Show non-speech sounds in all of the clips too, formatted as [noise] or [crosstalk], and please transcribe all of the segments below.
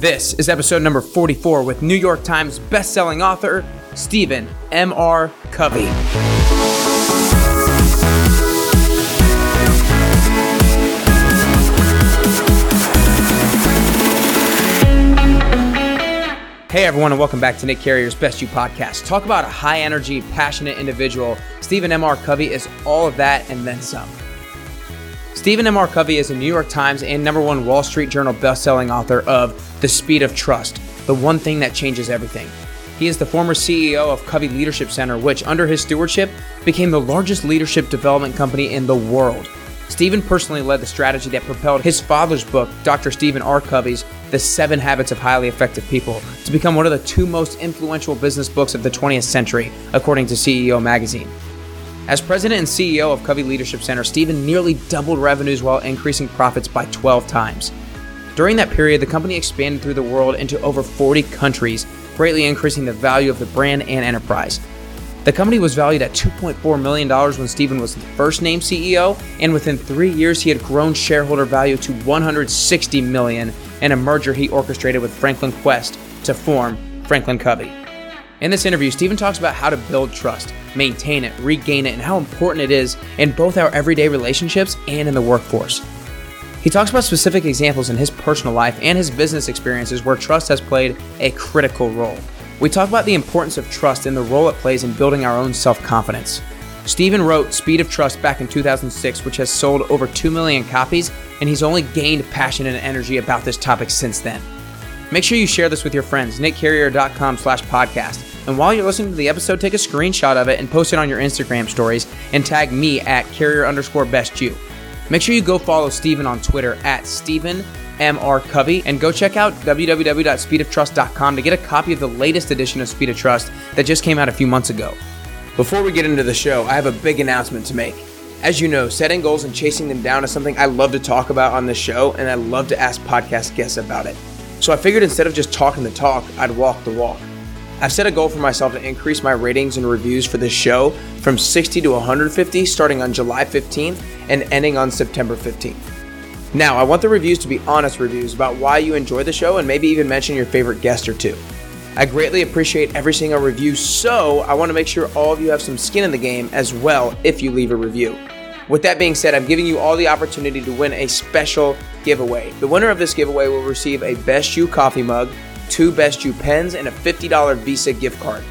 This is episode number 44 with New York Times bestselling author Stephen M.R. Covey. Hey everyone, and welcome back to Nick Carrier's Best You podcast. Talk about a high energy, passionate individual. Stephen M.R. Covey is all of that and then some. Stephen M.R. Covey is a New York Times and number one Wall Street Journal bestselling author of The Speed of Trust, the one thing that changes everything. He is the former CEO of Covey Leadership Center, which, under his stewardship, became the largest leadership development company in the world. Stephen personally led the strategy that propelled his father's book, Dr. Stephen R. Covey's The Seven Habits of Highly Effective People, to become one of the two most influential business books of the 20th century, according to CEO Magazine. As president and CEO of Covey Leadership Center, Stephen nearly doubled revenues while increasing profits by 12 times. During that period, the company expanded through the world into over 40 countries, greatly increasing the value of the brand and enterprise. The company was valued at $2.4 million when Stephen was the first named CEO, and within three years, he had grown shareholder value to 160 million in a merger he orchestrated with Franklin Quest to form Franklin Covey. In this interview, Stephen talks about how to build trust, maintain it, regain it, and how important it is in both our everyday relationships and in the workforce. He talks about specific examples in his personal life and his business experiences where trust has played a critical role. We talk about the importance of trust and the role it plays in building our own self confidence. Stephen wrote Speed of Trust back in 2006, which has sold over 2 million copies, and he's only gained passion and energy about this topic since then. Make sure you share this with your friends, nickcarrier.com slash podcast. And while you're listening to the episode, take a screenshot of it and post it on your Instagram stories and tag me at carrier underscore best you. Make sure you go follow Stephen on Twitter at Stephen M.R. Covey and go check out www.speedoftrust.com to get a copy of the latest edition of Speed of Trust that just came out a few months ago. Before we get into the show, I have a big announcement to make. As you know, setting goals and chasing them down is something I love to talk about on this show, and I love to ask podcast guests about it. So I figured instead of just talking the talk, I'd walk the walk. I've set a goal for myself to increase my ratings and reviews for this show from 60 to 150 starting on July 15th and ending on September 15th. Now, I want the reviews to be honest reviews about why you enjoy the show and maybe even mention your favorite guest or two. I greatly appreciate every single review, so I want to make sure all of you have some skin in the game as well if you leave a review. With that being said, I'm giving you all the opportunity to win a special giveaway. The winner of this giveaway will receive a Best You coffee mug two Best You pens, and a $50 Visa gift card.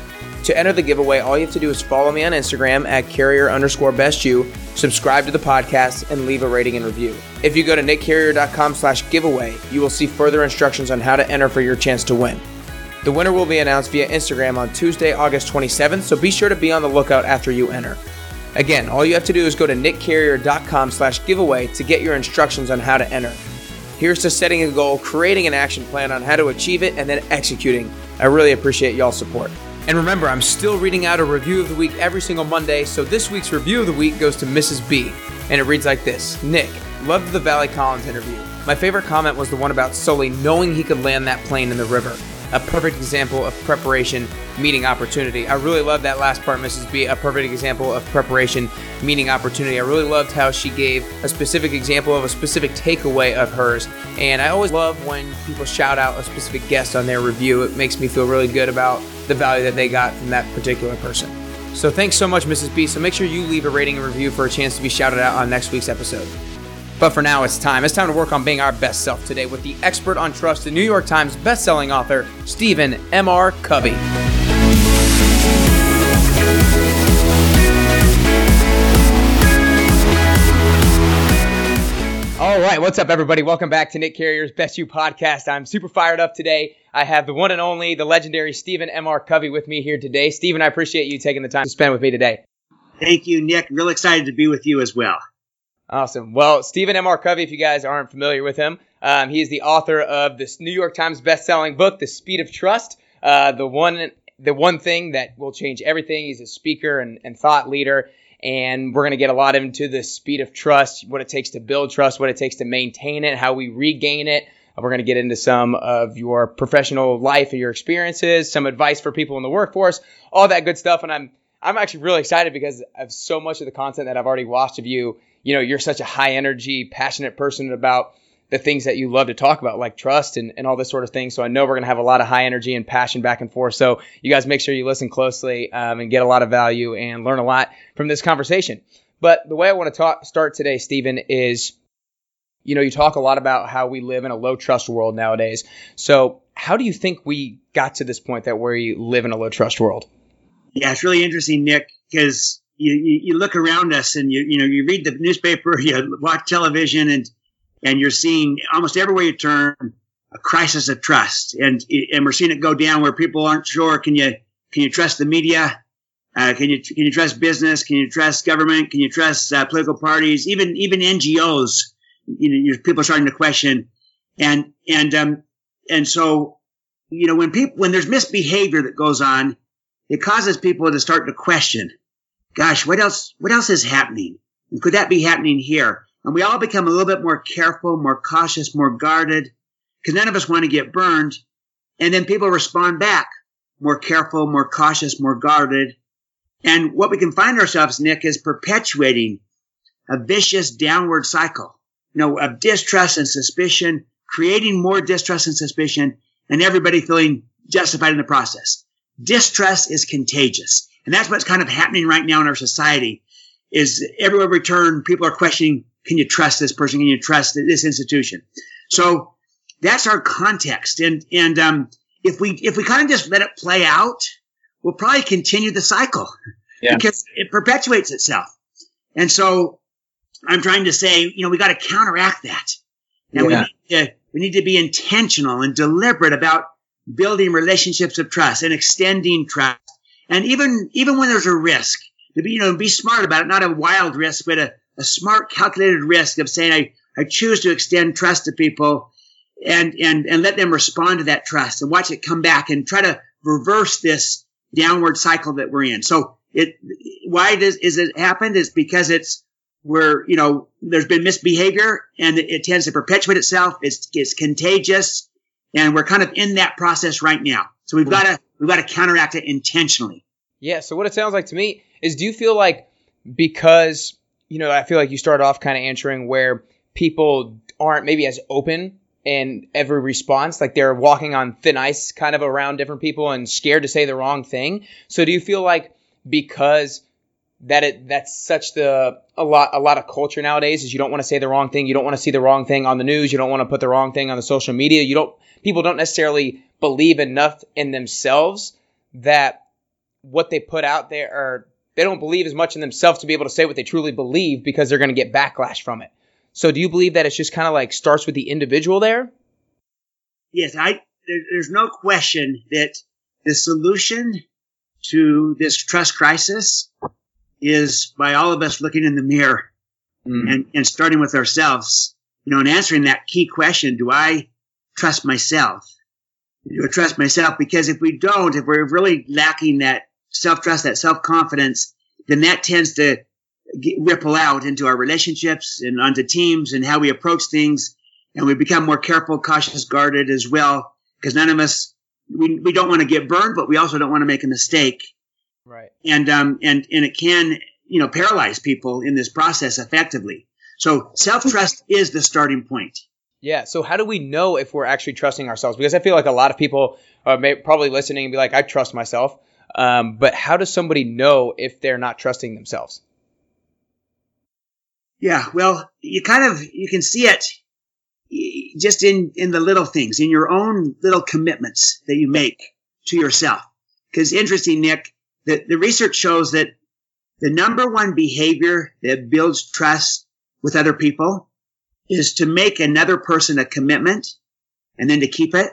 To enter the giveaway, all you have to do is follow me on Instagram at carrier underscore best you, subscribe to the podcast, and leave a rating and review. If you go to nickcarrier.com slash giveaway, you will see further instructions on how to enter for your chance to win. The winner will be announced via Instagram on Tuesday, August 27th, so be sure to be on the lookout after you enter. Again, all you have to do is go to nickcarrier.com slash giveaway to get your instructions on how to enter. Here's to setting a goal, creating an action plan on how to achieve it, and then executing. I really appreciate y'all's support. And remember, I'm still reading out a review of the week every single Monday, so this week's review of the week goes to Mrs. B. And it reads like this Nick, loved the Valley Collins interview. My favorite comment was the one about Sully knowing he could land that plane in the river a perfect example of preparation meeting opportunity. I really love that last part, Mrs. B, a perfect example of preparation meeting opportunity. I really loved how she gave a specific example of a specific takeaway of hers. And I always love when people shout out a specific guest on their review. It makes me feel really good about the value that they got from that particular person. So thanks so much, Mrs. B. So make sure you leave a rating and review for a chance to be shouted out on next week's episode. But for now, it's time. It's time to work on being our best self today with the expert on trust, the New York Times bestselling author, Stephen M.R. Covey. All right, what's up, everybody? Welcome back to Nick Carrier's Best You podcast. I'm super fired up today. I have the one and only, the legendary Stephen M.R. Covey with me here today. Stephen, I appreciate you taking the time to spend with me today. Thank you, Nick. Real excited to be with you as well. Awesome. Well, Stephen M.R. Covey, if you guys aren't familiar with him, um, he is the author of this New York Times best-selling book, The Speed of Trust. Uh, the one, the one thing that will change everything. He's a speaker and, and thought leader, and we're going to get a lot into the speed of trust, what it takes to build trust, what it takes to maintain it, how we regain it. We're going to get into some of your professional life and your experiences, some advice for people in the workforce, all that good stuff. And I'm I'm actually really excited because of so much of the content that I've already watched of you you know, you're such a high energy, passionate person about the things that you love to talk about, like trust and, and all this sort of thing. So I know we're going to have a lot of high energy and passion back and forth. So you guys make sure you listen closely um, and get a lot of value and learn a lot from this conversation. But the way I want to talk, start today, Stephen, is you know, you talk a lot about how we live in a low trust world nowadays. So how do you think we got to this point that we live in a low trust world? Yeah, it's really interesting, Nick, because you, you, you, look around us and you you know you read the newspaper, [laughs] you watch television, and and you're seeing almost everywhere you turn a crisis of trust, and and we're seeing it go down where people aren't sure. Can you can you trust the media? Uh, can you can you trust business? Can you trust government? Can you trust uh, political parties? Even even NGOs. You know, people are starting to question, and and um and so you know when people when there's misbehavior that goes on, it causes people to start to question gosh, what else, what else is happening? And could that be happening here? And we all become a little bit more careful, more cautious, more guarded, because none of us want to get burned. And then people respond back more careful, more cautious, more guarded. And what we can find ourselves, Nick, is perpetuating a vicious downward cycle, you know, of distrust and suspicion, creating more distrust and suspicion, and everybody feeling justified in the process. Distrust is contagious. And that's what's kind of happening right now in our society is everywhere we turn, people are questioning, can you trust this person? Can you trust this institution? So that's our context. And, and, um, if we, if we kind of just let it play out, we'll probably continue the cycle [laughs] yeah. because it perpetuates itself. And so I'm trying to say, you know, we got to counteract that. And yeah. we need to, we need to be intentional and deliberate about building relationships of trust and extending trust and even, even when there's a risk, to be, you know, be smart about it, not a wild risk, but a, a smart, calculated risk of saying, I, I choose to extend trust to people and, and, and let them respond to that trust and watch it come back and try to reverse this downward cycle that we're in. So it, why does, is it happened is because it's, where, you know, there's been misbehavior and it, it tends to perpetuate itself. It's, it's contagious and we're kind of in that process right now. So we've got to we've got to counteract it intentionally. Yeah. So what it sounds like to me is, do you feel like because you know I feel like you started off kind of answering where people aren't maybe as open in every response, like they're walking on thin ice kind of around different people and scared to say the wrong thing. So do you feel like because that it that's such the a lot a lot of culture nowadays is you don't want to say the wrong thing, you don't want to see the wrong thing on the news, you don't want to put the wrong thing on the social media, you don't people don't necessarily believe enough in themselves that what they put out there or they don't believe as much in themselves to be able to say what they truly believe because they're going to get backlash from it. So do you believe that it's just kind of like starts with the individual there? Yes, I there, there's no question that the solution to this trust crisis is by all of us looking in the mirror mm. and, and starting with ourselves, you know, and answering that key question, do I trust myself. Do I trust myself because if we don't, if we're really lacking that self trust, that self confidence, then that tends to get, ripple out into our relationships and onto teams and how we approach things. And we become more careful, cautious, guarded as well because none of us, we, we don't want to get burned, but we also don't want to make a mistake. Right. And, um, and, and it can, you know, paralyze people in this process effectively. So self trust [laughs] is the starting point. Yeah. So how do we know if we're actually trusting ourselves? Because I feel like a lot of people are may, probably listening and be like, I trust myself. Um, but how does somebody know if they're not trusting themselves? Yeah. Well, you kind of, you can see it just in, in the little things, in your own little commitments that you make to yourself. Because interesting, Nick, the, the research shows that the number one behavior that builds trust with other people is to make another person a commitment and then to keep it.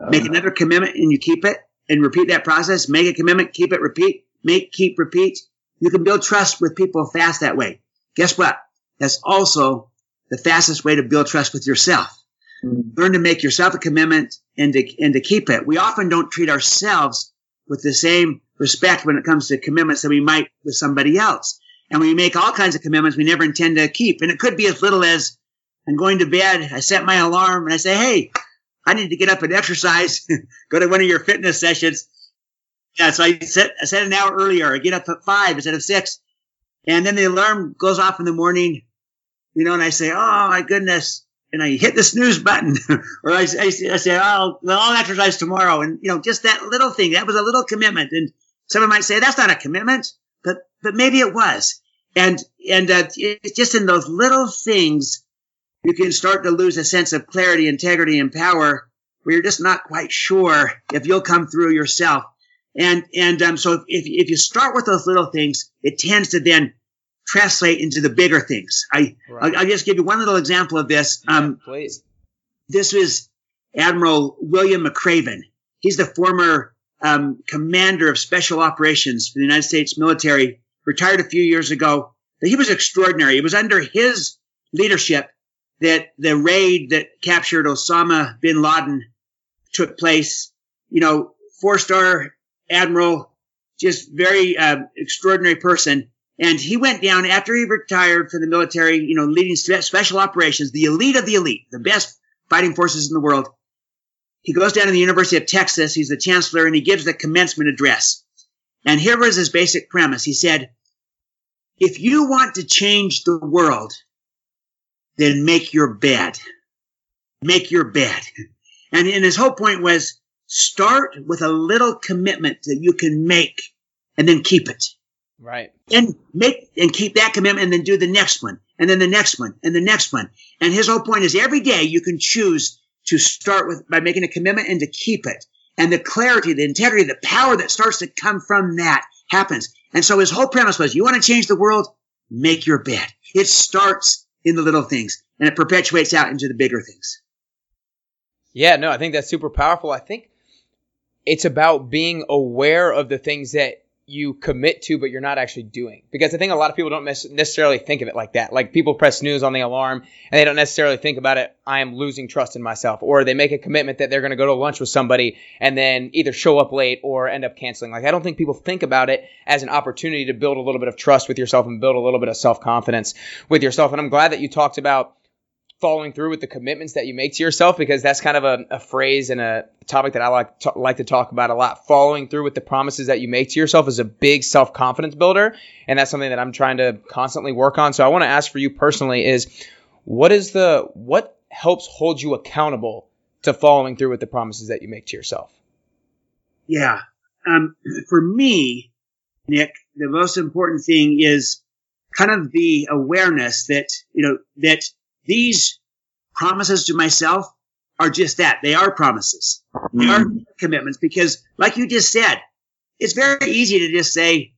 Uh-huh. Make another commitment and you keep it and repeat that process. Make a commitment, keep it, repeat, make, keep, repeat. You can build trust with people fast that way. Guess what? That's also the fastest way to build trust with yourself. Mm-hmm. Learn to make yourself a commitment and to, and to keep it. We often don't treat ourselves with the same respect when it comes to commitments that we might with somebody else. And we make all kinds of commitments we never intend to keep. And it could be as little as I'm going to bed. I set my alarm and I say, Hey, I need to get up and exercise, [laughs] go to one of your fitness sessions. Yeah. So I set, I set an hour earlier. I get up at five instead of six. And then the alarm goes off in the morning, you know, and I say, Oh my goodness. And I hit the snooze button, [laughs] or I, I, I say, well, I'll exercise tomorrow. And, you know, just that little thing, that was a little commitment. And someone might say, that's not a commitment, but, but maybe it was. And, and, uh, it's just in those little things, you can start to lose a sense of clarity, integrity, and power where you're just not quite sure if you'll come through yourself. And, and, um, so if, if you start with those little things, it tends to then translate into the bigger things. I, right. I'll, I'll, just give you one little example of this. Yeah, um, please. This was Admiral William McRaven. He's the former um, commander of special operations for the United States military, retired a few years ago. But he was extraordinary. It was under his leadership that the raid that captured Osama bin Laden took place. You know, four star admiral, just very uh, extraordinary person. And he went down after he retired from the military, you know, leading special operations, the elite of the elite, the best fighting forces in the world. He goes down to the University of Texas. He's the chancellor and he gives the commencement address. And here was his basic premise. He said, if you want to change the world, then make your bed. Make your bed. [laughs] And, and his whole point was start with a little commitment that you can make and then keep it. Right. And make and keep that commitment and then do the next one and then the next one and the next one. And his whole point is every day you can choose to start with by making a commitment and to keep it. And the clarity, the integrity, the power that starts to come from that happens. And so his whole premise was you want to change the world? Make your bed. It starts in the little things and it perpetuates out into the bigger things. Yeah, no, I think that's super powerful. I think it's about being aware of the things that you commit to, but you're not actually doing. Because I think a lot of people don't necessarily think of it like that. Like people press snooze on the alarm and they don't necessarily think about it. I am losing trust in myself. Or they make a commitment that they're going to go to lunch with somebody and then either show up late or end up canceling. Like I don't think people think about it as an opportunity to build a little bit of trust with yourself and build a little bit of self confidence with yourself. And I'm glad that you talked about following through with the commitments that you make to yourself because that's kind of a, a phrase and a topic that I like to, like to talk about a lot. Following through with the promises that you make to yourself is a big self confidence builder, and that's something that I'm trying to constantly work on. So I want to ask for you personally is what is the what helps hold you accountable to following through with the promises that you make to yourself? Yeah, um, for me, Nick, the most important thing is kind of the awareness that you know that these promises to myself are just that. They are promises. They are mm-hmm. commitments because, like you just said, it's very easy to just say,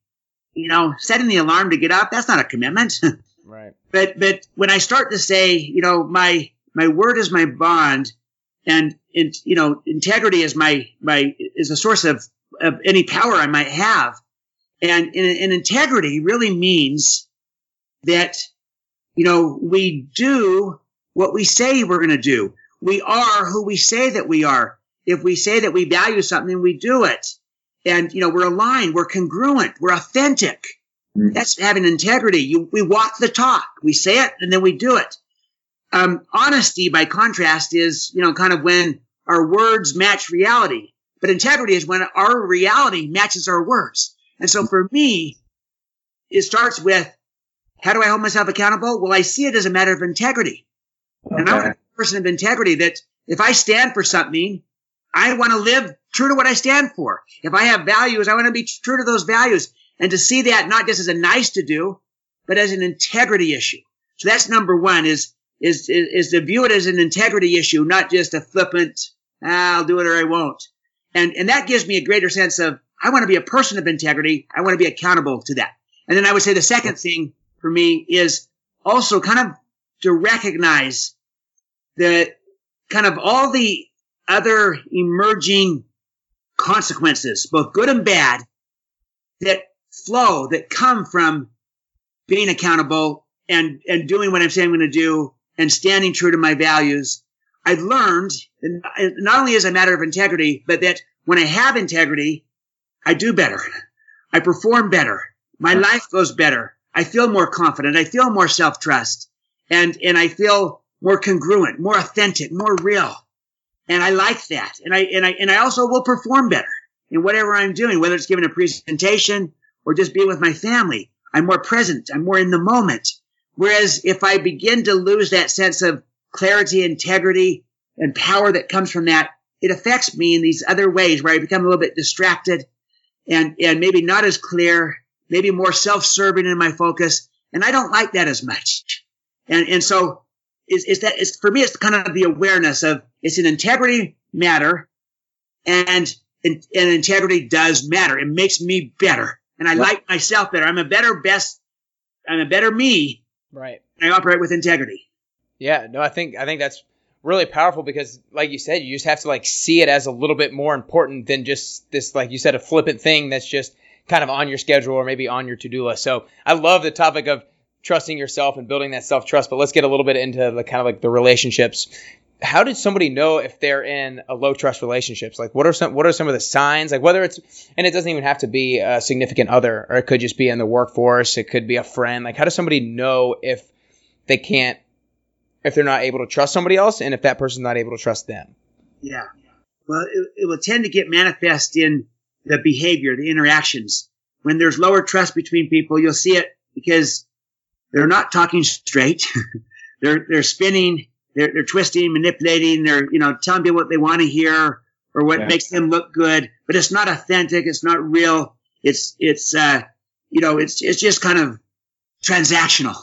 you know, setting the alarm to get up, that's not a commitment. [laughs] right. But, but when I start to say, you know, my, my word is my bond and, and, you know, integrity is my, my, is a source of, of any power I might have. And, and, and integrity really means that you know, we do what we say we're going to do. We are who we say that we are. If we say that we value something, we do it. And, you know, we're aligned, we're congruent, we're authentic. Mm. That's having integrity. You, we walk the talk. We say it and then we do it. Um, honesty, by contrast, is, you know, kind of when our words match reality. But integrity is when our reality matches our words. And so for me, it starts with how do I hold myself accountable? Well, I see it as a matter of integrity. Okay. And I'm a person of integrity that if I stand for something, I want to live true to what I stand for. If I have values, I want to be true to those values and to see that not just as a nice to do, but as an integrity issue. So that's number one is, is, is, is to view it as an integrity issue, not just a flippant, ah, I'll do it or I won't. And, and that gives me a greater sense of, I want to be a person of integrity. I want to be accountable to that. And then I would say the second thing for me is also kind of to recognize that kind of all the other emerging consequences, both good and bad, that flow, that come from being accountable and, and doing what I'm saying I'm going to do and standing true to my values. I've learned not only as a matter of integrity, but that when I have integrity, I do better. I perform better. My life goes better. I feel more confident. I feel more self trust and, and I feel more congruent, more authentic, more real. And I like that. And I, and I, and I also will perform better in whatever I'm doing, whether it's giving a presentation or just being with my family. I'm more present. I'm more in the moment. Whereas if I begin to lose that sense of clarity, integrity, and power that comes from that, it affects me in these other ways where I become a little bit distracted and, and maybe not as clear, maybe more self-serving in my focus. And I don't like that as much. And, and so is, is that, is, for me, it's kind of the awareness of it's an integrity matter and, and, and integrity does matter. It makes me better and I like myself better. I'm a better best, I'm a better me. Right. I operate with integrity. Yeah, no, I think I think that's really powerful because like you said, you just have to like see it as a little bit more important than just this like you said a flippant thing that's just kind of on your schedule or maybe on your to-do list. So, I love the topic of trusting yourself and building that self-trust, but let's get a little bit into the kind of like the relationships. How did somebody know if they're in a low trust relationships? Like what are some what are some of the signs? Like whether it's and it doesn't even have to be a significant other or it could just be in the workforce, it could be a friend. Like how does somebody know if they can't if they're not able to trust somebody else and if that person's not able to trust them. Yeah. Well, it, it will tend to get manifest in the behavior, the interactions. When there's lower trust between people, you'll see it because they're not talking straight. [laughs] they're, they're spinning, they're, they're twisting, manipulating, they're, you know, telling people what they want to hear or what yeah. makes them look good, but it's not authentic. It's not real. It's, it's, uh, you know, it's, it's just kind of transactional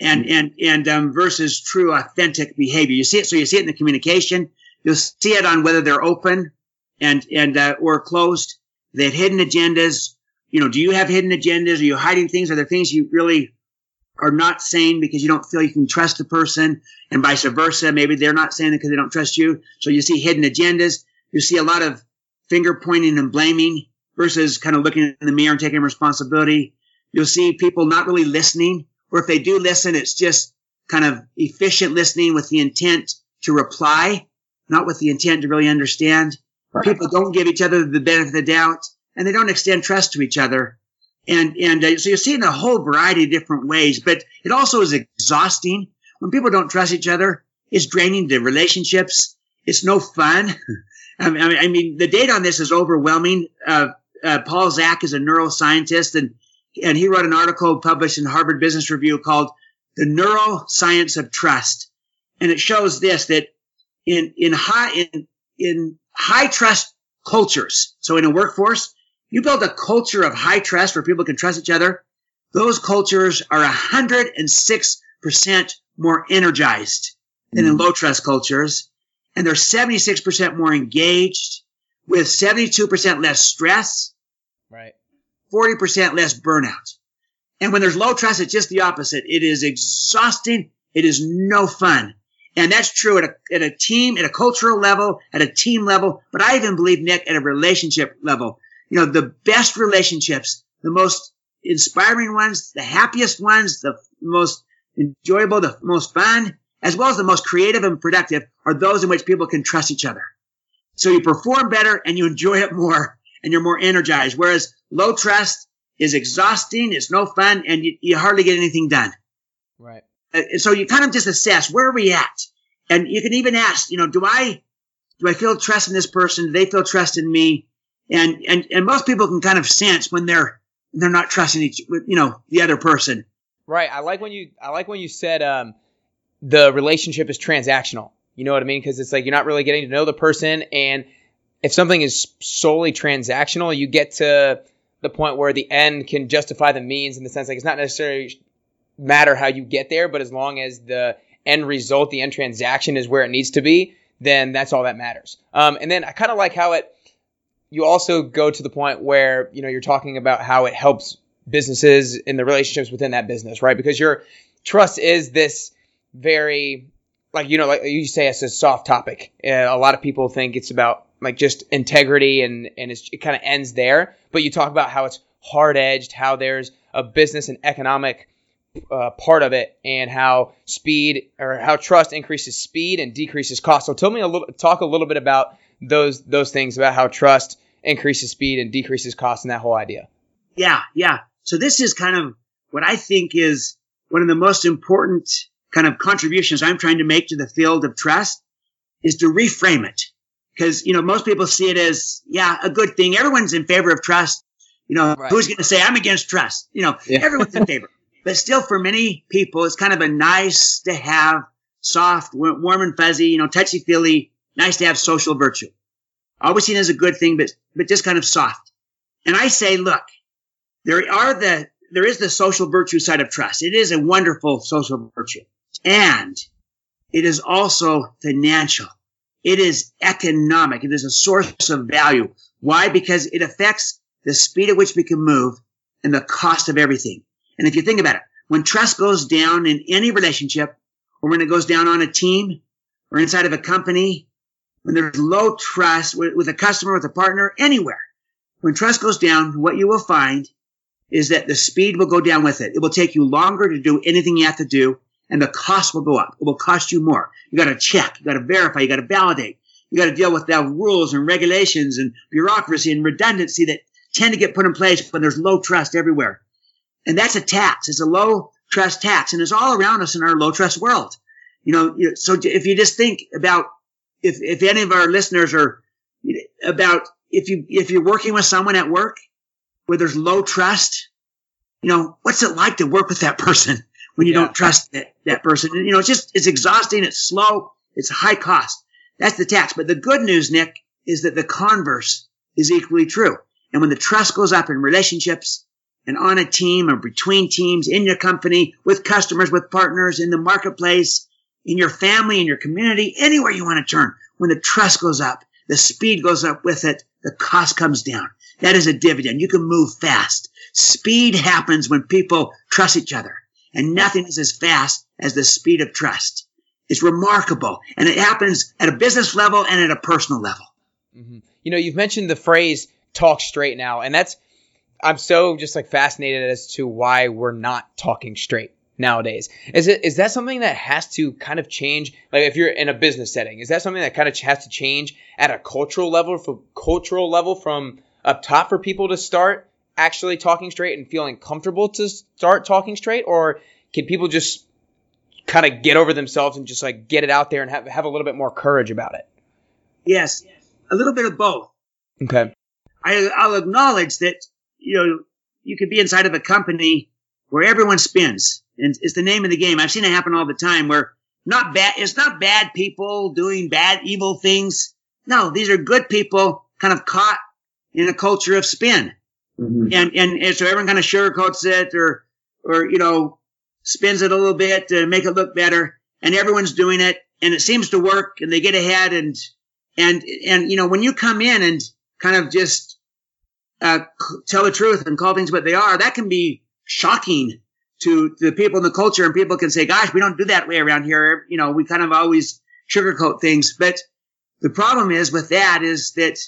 and and and um, versus true authentic behavior. You see it, so you see it in the communication. You'll see it on whether they're open and and uh, or closed. They have hidden agendas. You know, do you have hidden agendas? Are you hiding things? Are there things you really are not saying because you don't feel you can trust the person, and vice versa? Maybe they're not saying it because they don't trust you. So you see hidden agendas. You see a lot of finger pointing and blaming versus kind of looking in the mirror and taking responsibility. You'll see people not really listening or if they do listen, it's just kind of efficient listening with the intent to reply, not with the intent to really understand. People don't give each other the benefit of the doubt and they don't extend trust to each other. And, and uh, so you see it in a whole variety of different ways, but it also is exhausting. When people don't trust each other, it's draining the relationships. It's no fun. [laughs] I, mean, I mean, the data on this is overwhelming. Uh, uh, Paul Zak is a neuroscientist and and he wrote an article published in Harvard Business Review called "The Neuroscience of Trust," and it shows this that in in high in in high trust cultures, so in a workforce, you build a culture of high trust where people can trust each other. Those cultures are 106% more energized than in mm. low trust cultures. And they're 76% more engaged with 72% less stress. Right. 40% less burnout. And when there's low trust, it's just the opposite. It is exhausting. It is no fun. And that's true at a, at a team, at a cultural level, at a team level, but I even believe, Nick, at a relationship level. You know, the best relationships, the most inspiring ones, the happiest ones, the most enjoyable, the most fun, as well as the most creative and productive are those in which people can trust each other. So you perform better and you enjoy it more and you're more energized. Whereas low trust is exhausting, it's no fun, and you, you hardly get anything done. Right. Uh, so you kind of just assess where are we at, and you can even ask, you know, do I do I feel trust in this person? Do they feel trust in me? And and and most people can kind of sense when they're they're not trusting each, you know, the other person. Right. I like when you I like when you said um, the relationship is transactional. You know what I mean? Because it's like you're not really getting to know the person, and if something is solely transactional, you get to the point where the end can justify the means in the sense like it's not necessarily matter how you get there, but as long as the end result, the end transaction is where it needs to be, then that's all that matters. Um, and then I kind of like how it, you also go to the point where, you know, you're talking about how it helps businesses in the relationships within that business, right? Because your trust is this very, like, you know, like you say, it's a soft topic. Uh, a lot of people think it's about like just integrity and and it kind of ends there. But you talk about how it's hard edged, how there's a business and economic uh, part of it, and how speed or how trust increases speed and decreases cost. So tell me a little, talk a little bit about those those things about how trust increases speed and decreases cost and that whole idea. Yeah, yeah. So this is kind of what I think is one of the most important kind of contributions I'm trying to make to the field of trust is to reframe it because you know most people see it as yeah a good thing. Everyone's in favor of trust. You know right. who's going to say I'm against trust? You know yeah. everyone's in favor, [laughs] but still for many people it's kind of a nice to have soft, warm and fuzzy, you know, touchy feely, nice to have social virtue. Always seen as a good thing, but, but just kind of soft. And I say, look, there are the, there is the social virtue side of trust. It is a wonderful social virtue. And it is also financial. It is economic. It is a source of value. Why? Because it affects the speed at which we can move and the cost of everything. And if you think about it, when trust goes down in any relationship or when it goes down on a team or inside of a company, when there's low trust with, with a customer, with a partner, anywhere, when trust goes down, what you will find is that the speed will go down with it. It will take you longer to do anything you have to do and the cost will go up. It will cost you more. You got to check, you got to verify, you got to validate. You got to deal with the rules and regulations and bureaucracy and redundancy that tend to get put in place when there's low trust everywhere. And that's a tax. It's a low trust tax and it's all around us in our low trust world. You know, so if you just think about if, if any of our listeners are about if you, if you're working with someone at work where there's low trust, you know, what's it like to work with that person when you yeah. don't trust that, that person? And, you know, it's just, it's exhausting. It's slow. It's high cost. That's the tax. But the good news, Nick, is that the converse is equally true. And when the trust goes up in relationships and on a team or between teams in your company, with customers, with partners, in the marketplace, in your family, in your community, anywhere you want to turn, when the trust goes up, the speed goes up with it, the cost comes down. That is a dividend. You can move fast. Speed happens when people trust each other. And nothing is as fast as the speed of trust. It's remarkable. And it happens at a business level and at a personal level. Mm-hmm. You know, you've mentioned the phrase talk straight now. And that's, I'm so just like fascinated as to why we're not talking straight nowadays. Is it is that something that has to kind of change? Like if you're in a business setting, is that something that kind of has to change at a cultural level for cultural level from up top for people to start actually talking straight and feeling comfortable to start talking straight, or can people just kind of get over themselves and just like get it out there and have have a little bit more courage about it? Yes, a little bit of both. Okay. I, I'll acknowledge that you know you could be inside of a company where everyone spins, and it's the name of the game. I've seen it happen all the time. Where not bad, it's not bad people doing bad, evil things. No, these are good people, kind of caught in a culture of spin, mm-hmm. and, and and so everyone kind of sugarcoats it, or or you know spins it a little bit to make it look better, and everyone's doing it, and it seems to work, and they get ahead, and and and you know when you come in and kind of just uh, tell the truth and call things what they are, that can be shocking to the people in the culture. And people can say, gosh, we don't do that way around here. You know, we kind of always sugarcoat things. But the problem is with that is that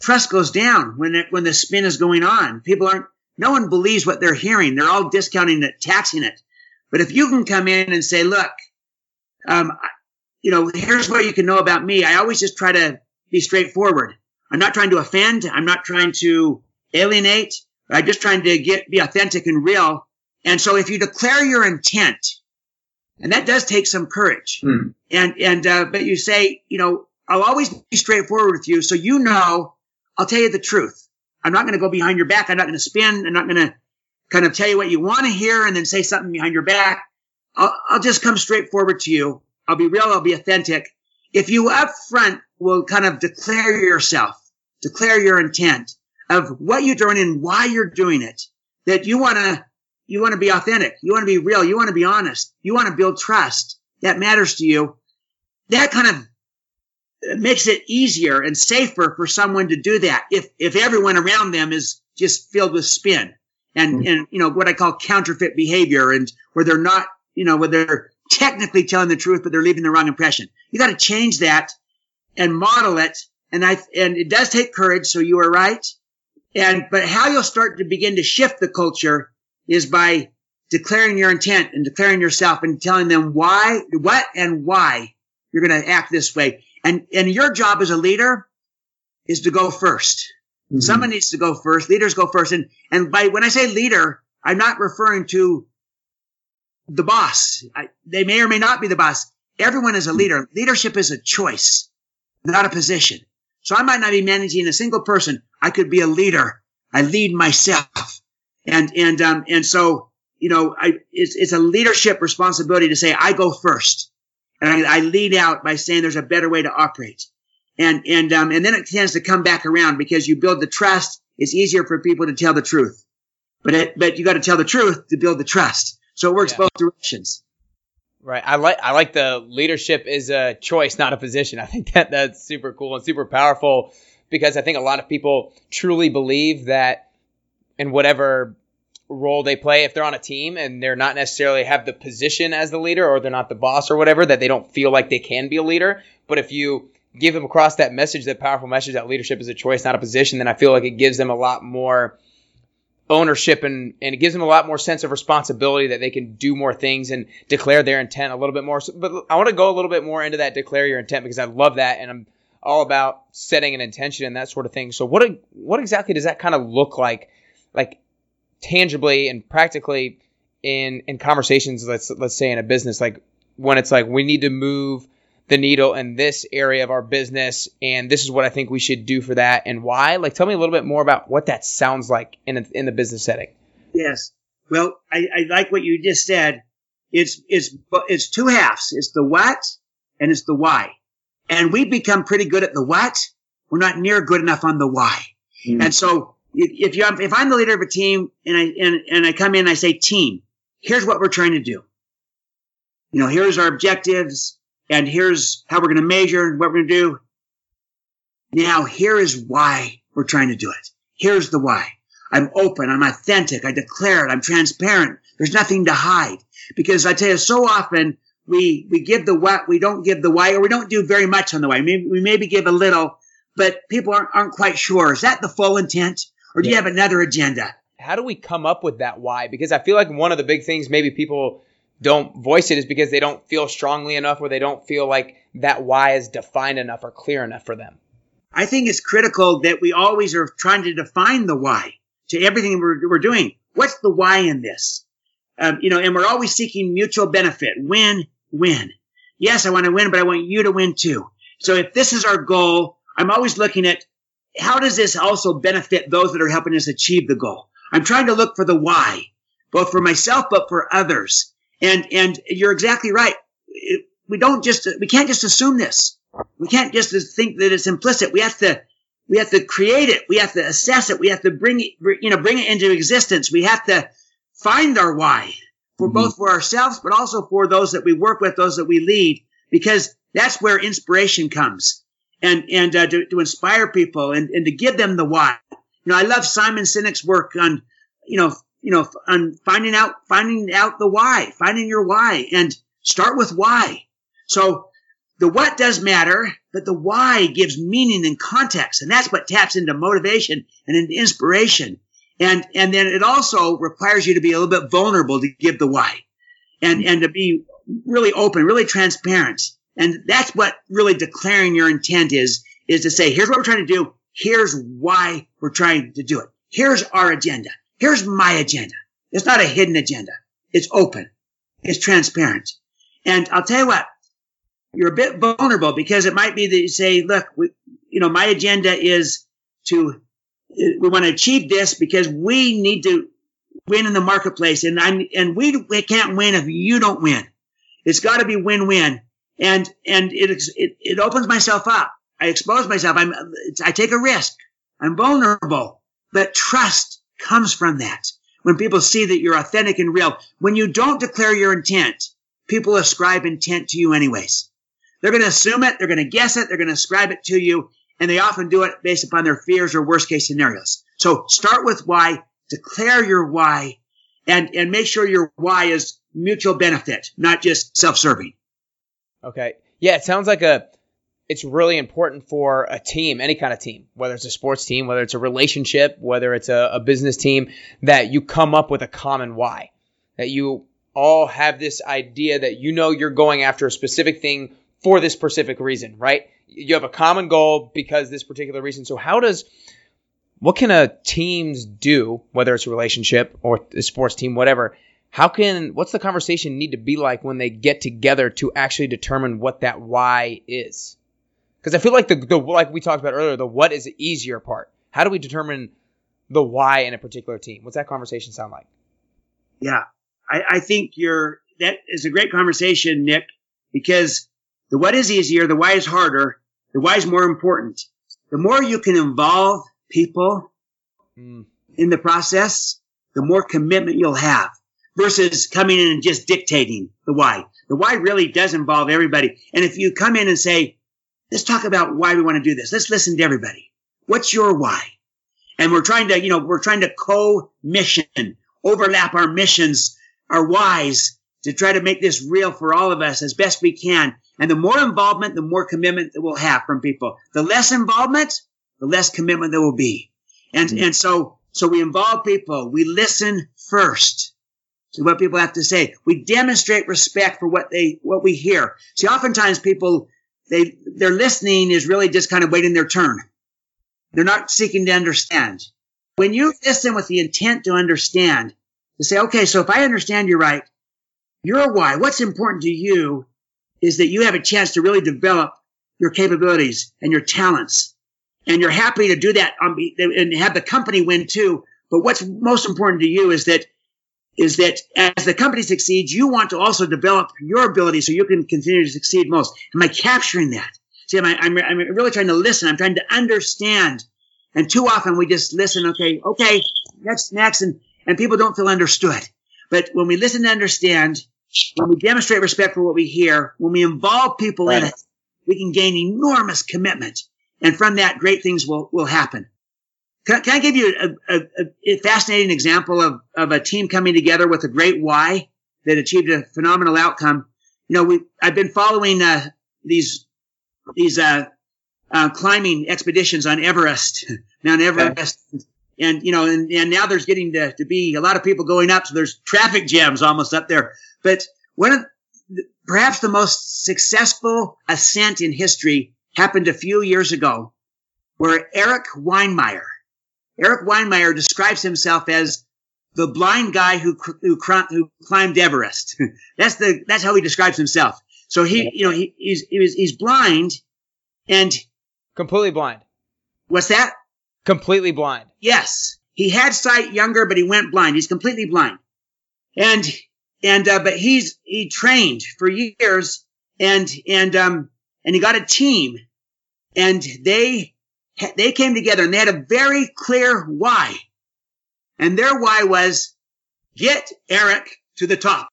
trust goes down when it, when the spin is going on. People aren't, no one believes what they're hearing. They're all discounting it, taxing it. But if you can come in and say, look, um, you know, here's what you can know about me. I always just try to be straightforward. I'm not trying to offend. I'm not trying to alienate. I'm just trying to get, be authentic and real. And so if you declare your intent, and that does take some courage, mm. and, and, uh, but you say, you know, I'll always be straightforward with you. So you know, I'll tell you the truth. I'm not going to go behind your back. I'm not going to spin. I'm not going to kind of tell you what you want to hear and then say something behind your back. I'll, I'll just come straight forward to you. I'll be real. I'll be authentic. If you up front will kind of declare yourself, declare your intent of what you're doing and why you're doing it, that you want to, you want to be authentic. You want to be real. You want to be honest. You want to build trust that matters to you. That kind of makes it easier and safer for someone to do that if, if everyone around them is just filled with spin and, mm-hmm. and, you know, what I call counterfeit behavior and where they're not, you know, where they're technically telling the truth, but they're leaving the wrong impression. You got to change that and model it. And I, and it does take courage. So you are right. And, but how you'll start to begin to shift the culture is by declaring your intent and declaring yourself and telling them why, what and why you're going to act this way. And, and your job as a leader is to go 1st mm-hmm. Someone needs to go first. Leaders go first. And, and by, when I say leader, I'm not referring to the boss. I, they may or may not be the boss. Everyone is a leader. Leadership is a choice, not a position. So I might not be managing a single person. I could be a leader. I lead myself. And, and, um, and so, you know, I, it's, it's a leadership responsibility to say, I go first. And I, I lead out by saying there's a better way to operate. And, and, um, and then it tends to come back around because you build the trust. It's easier for people to tell the truth. But it, but you got to tell the truth to build the trust. So it works yeah. both directions. Right. I like I like the leadership is a choice, not a position. I think that that's super cool and super powerful because I think a lot of people truly believe that in whatever role they play, if they're on a team and they're not necessarily have the position as the leader or they're not the boss or whatever, that they don't feel like they can be a leader. But if you give them across that message, that powerful message that leadership is a choice, not a position, then I feel like it gives them a lot more ownership and, and it gives them a lot more sense of responsibility that they can do more things and declare their intent a little bit more. So, but I want to go a little bit more into that declare your intent because I love that and I'm all about setting an intention and that sort of thing. So what what exactly does that kind of look like, like tangibly and practically in in conversations? Let's let's say in a business, like when it's like we need to move the needle in this area of our business and this is what I think we should do for that and why. Like tell me a little bit more about what that sounds like in a, in the business setting. Yes. Well I, I like what you just said. It's it's it's two halves. It's the what and it's the why. And we become pretty good at the what. We're not near good enough on the why. Mm-hmm. and so if you if I'm the leader of a team and I and, and I come in and I say team here's what we're trying to do. You know here's our objectives and here's how we're going to measure and what we're going to do. Now, here is why we're trying to do it. Here's the why. I'm open. I'm authentic. I declare it. I'm transparent. There's nothing to hide. Because I tell you, so often we, we give the what, we don't give the why, or we don't do very much on the why. Maybe, we maybe give a little, but people aren't, aren't quite sure. Is that the full intent? Or do yeah. you have another agenda? How do we come up with that why? Because I feel like one of the big things maybe people don't voice it is because they don't feel strongly enough or they don't feel like that why is defined enough or clear enough for them. I think it's critical that we always are trying to define the why to everything we're, we're doing. What's the why in this? Um, you know, and we're always seeking mutual benefit. Win, win. Yes, I want to win, but I want you to win too. So if this is our goal, I'm always looking at how does this also benefit those that are helping us achieve the goal? I'm trying to look for the why, both for myself, but for others. And, and you're exactly right. We don't just, we can't just assume this. We can't just think that it's implicit. We have to, we have to create it. We have to assess it. We have to bring it, you know, bring it into existence. We have to find our why for mm-hmm. both for ourselves, but also for those that we work with, those that we lead, because that's where inspiration comes and, and uh, to, to inspire people and, and to give them the why. You know, I love Simon Sinek's work on, you know, you know, on finding out, finding out the why, finding your why and start with why. So the what does matter, but the why gives meaning and context. And that's what taps into motivation and into inspiration. And, and then it also requires you to be a little bit vulnerable to give the why and, and to be really open, really transparent. And that's what really declaring your intent is, is to say, here's what we're trying to do. Here's why we're trying to do it. Here's our agenda. Here's my agenda. It's not a hidden agenda. It's open. It's transparent. And I'll tell you what, you're a bit vulnerable because it might be that you say, look, we, you know, my agenda is to, we want to achieve this because we need to win in the marketplace. And I'm, and we, we can't win if you don't win. It's got to be win-win. And, and it, it, it opens myself up. I expose myself. I'm, I take a risk. I'm vulnerable, but trust comes from that. When people see that you're authentic and real, when you don't declare your intent, people ascribe intent to you anyways. They're going to assume it. They're going to guess it. They're going to ascribe it to you. And they often do it based upon their fears or worst case scenarios. So start with why, declare your why, and, and make sure your why is mutual benefit, not just self-serving. Okay. Yeah. It sounds like a, it's really important for a team, any kind of team, whether it's a sports team, whether it's a relationship, whether it's a, a, business team, that you come up with a common why. That you all have this idea that you know you're going after a specific thing for this specific reason, right? You have a common goal because this particular reason. So how does what can a teams do, whether it's a relationship or a sports team, whatever? How can what's the conversation need to be like when they get together to actually determine what that why is? Because I feel like the, the like we talked about earlier, the what is the easier part. How do we determine the why in a particular team? What's that conversation sound like? Yeah, I, I think you're that is a great conversation, Nick, because The what is easier, the why is harder, the why is more important. The more you can involve people mm. in the process, the more commitment you'll have versus coming in and just dictating the why. The why really does involve everybody. And if you come in and say, let's talk about why we want to do this. Let's listen to everybody. What's your why? And we're trying to, you know, we're trying to co-mission, overlap our missions, our whys to try to make this real for all of us as best we can. And the more involvement, the more commitment that we'll have from people. The less involvement, the less commitment there will be. And, mm-hmm. and so, so we involve people. We listen first to what people have to say. We demonstrate respect for what they, what we hear. See, oftentimes people, they, their listening is really just kind of waiting their turn. They're not seeking to understand. When you listen with the intent to understand, to say, okay, so if I understand you right, your why, what's important to you is that you have a chance to really develop your capabilities and your talents. And you're happy to do that on, and have the company win too. But what's most important to you is that is that as the company succeeds, you want to also develop your ability so you can continue to succeed most. Am I capturing that? See, I'm, I'm, I'm really trying to listen. I'm trying to understand. And too often we just listen. Okay, okay, next, next, and and people don't feel understood. But when we listen to understand, when we demonstrate respect for what we hear, when we involve people right. in it, we can gain enormous commitment. And from that, great things will, will happen. Can, can I give you a, a, a, fascinating example of, of a team coming together with a great why that achieved a phenomenal outcome? You know, we, I've been following, uh, these, these, uh, uh, climbing expeditions on Everest, [laughs] Mount Everest. Okay and you know, and, and now there's getting to, to be a lot of people going up, so there's traffic jams almost up there. But one of perhaps the most successful ascent in history happened a few years ago, where Erik Weihenmayer, Erik Weihenmayer describes himself as the blind guy who who, who climbed Everest. [laughs] that's the that's how he describes himself. So he, you know, he, he's he's blind, and completely blind. What's that? Completely blind. Yes. He had sight younger, but he went blind. He's completely blind. And, and, uh, but he's, he trained for years and, and, um, and he got a team and they, they came together and they had a very clear why. And their why was get Eric to the top.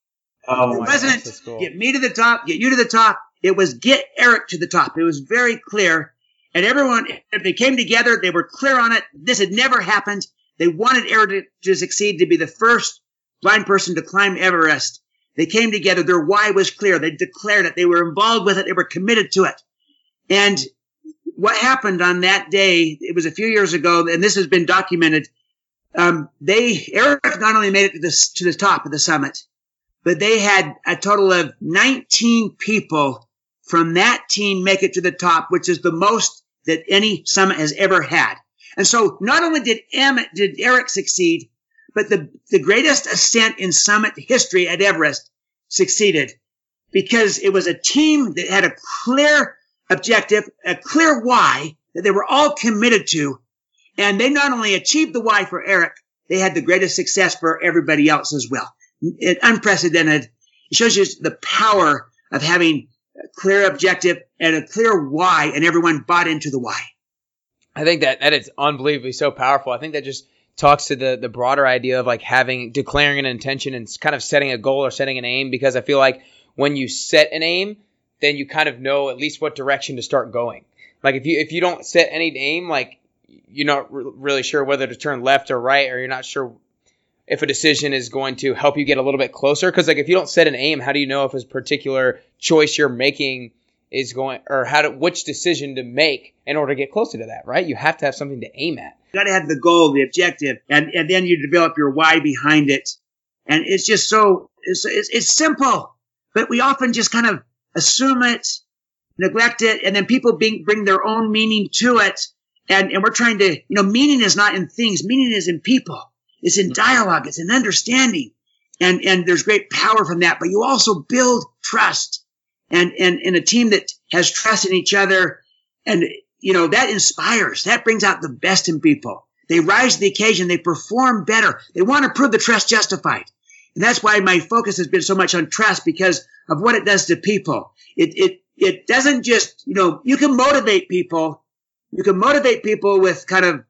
Oh, it wasn't cool. get me to the top, get you to the top. It was get Eric to the top. It was very clear. And everyone, if they came together, they were clear on it. This had never happened. They wanted Eric to, to succeed, to be the first blind person to climb Everest. They came together. Their why was clear. They declared it. They were involved with it. They were committed to it. And what happened on that day, it was a few years ago, and this has been documented. Um, they, Eric not only made it to the, to the top of the summit, but they had a total of 19 people from that team make it to the top, which is the most that any summit has ever had. And so not only did Emmett, did Erik succeed, but the, the greatest ascent in summit history at Everest succeeded because it was a team that had a clear objective, a clear why that they were all committed to. And they not only achieved the why for Eric, they had the greatest success for everybody else as well. It, unprecedented. It shows you the power of having a clear objective and a clear why, and everyone bought into the why. I think that that is unbelievably so powerful. I think that just talks to the the broader idea of like having declaring an intention and kind of setting a goal or setting an aim because I feel like when you set an aim, then you kind of know at least what direction to start going. Like if you if you don't set any aim, like you're not re- really sure whether to turn left or right, or you're not sure if a decision is going to help you get a little bit closer. Because like if you don't set an aim, how do you know if a particular choice you're making is going or how to which decision to make in order to get closer to that, right? You have to have something to aim at. You got to have the goal, the objective, and and then you develop your why behind it. And it's just so it's, it's, it's simple, but we often just kind of assume it, neglect it, and then people bring their own meaning to it. And, and we're trying to, you know, meaning is not in things, meaning is in people. It's in dialogue, it's in understanding. And, and there's great power from that, but you also build trust and, and, and a team that has trust in each other. And, you know, that inspires, that brings out the best in people. They rise to the occasion. They perform better. They want to prove the trust justified. And that's why my focus has been so much on trust because of what it does to people. It, it, it doesn't just, you know, you can motivate people. You can motivate people with kind of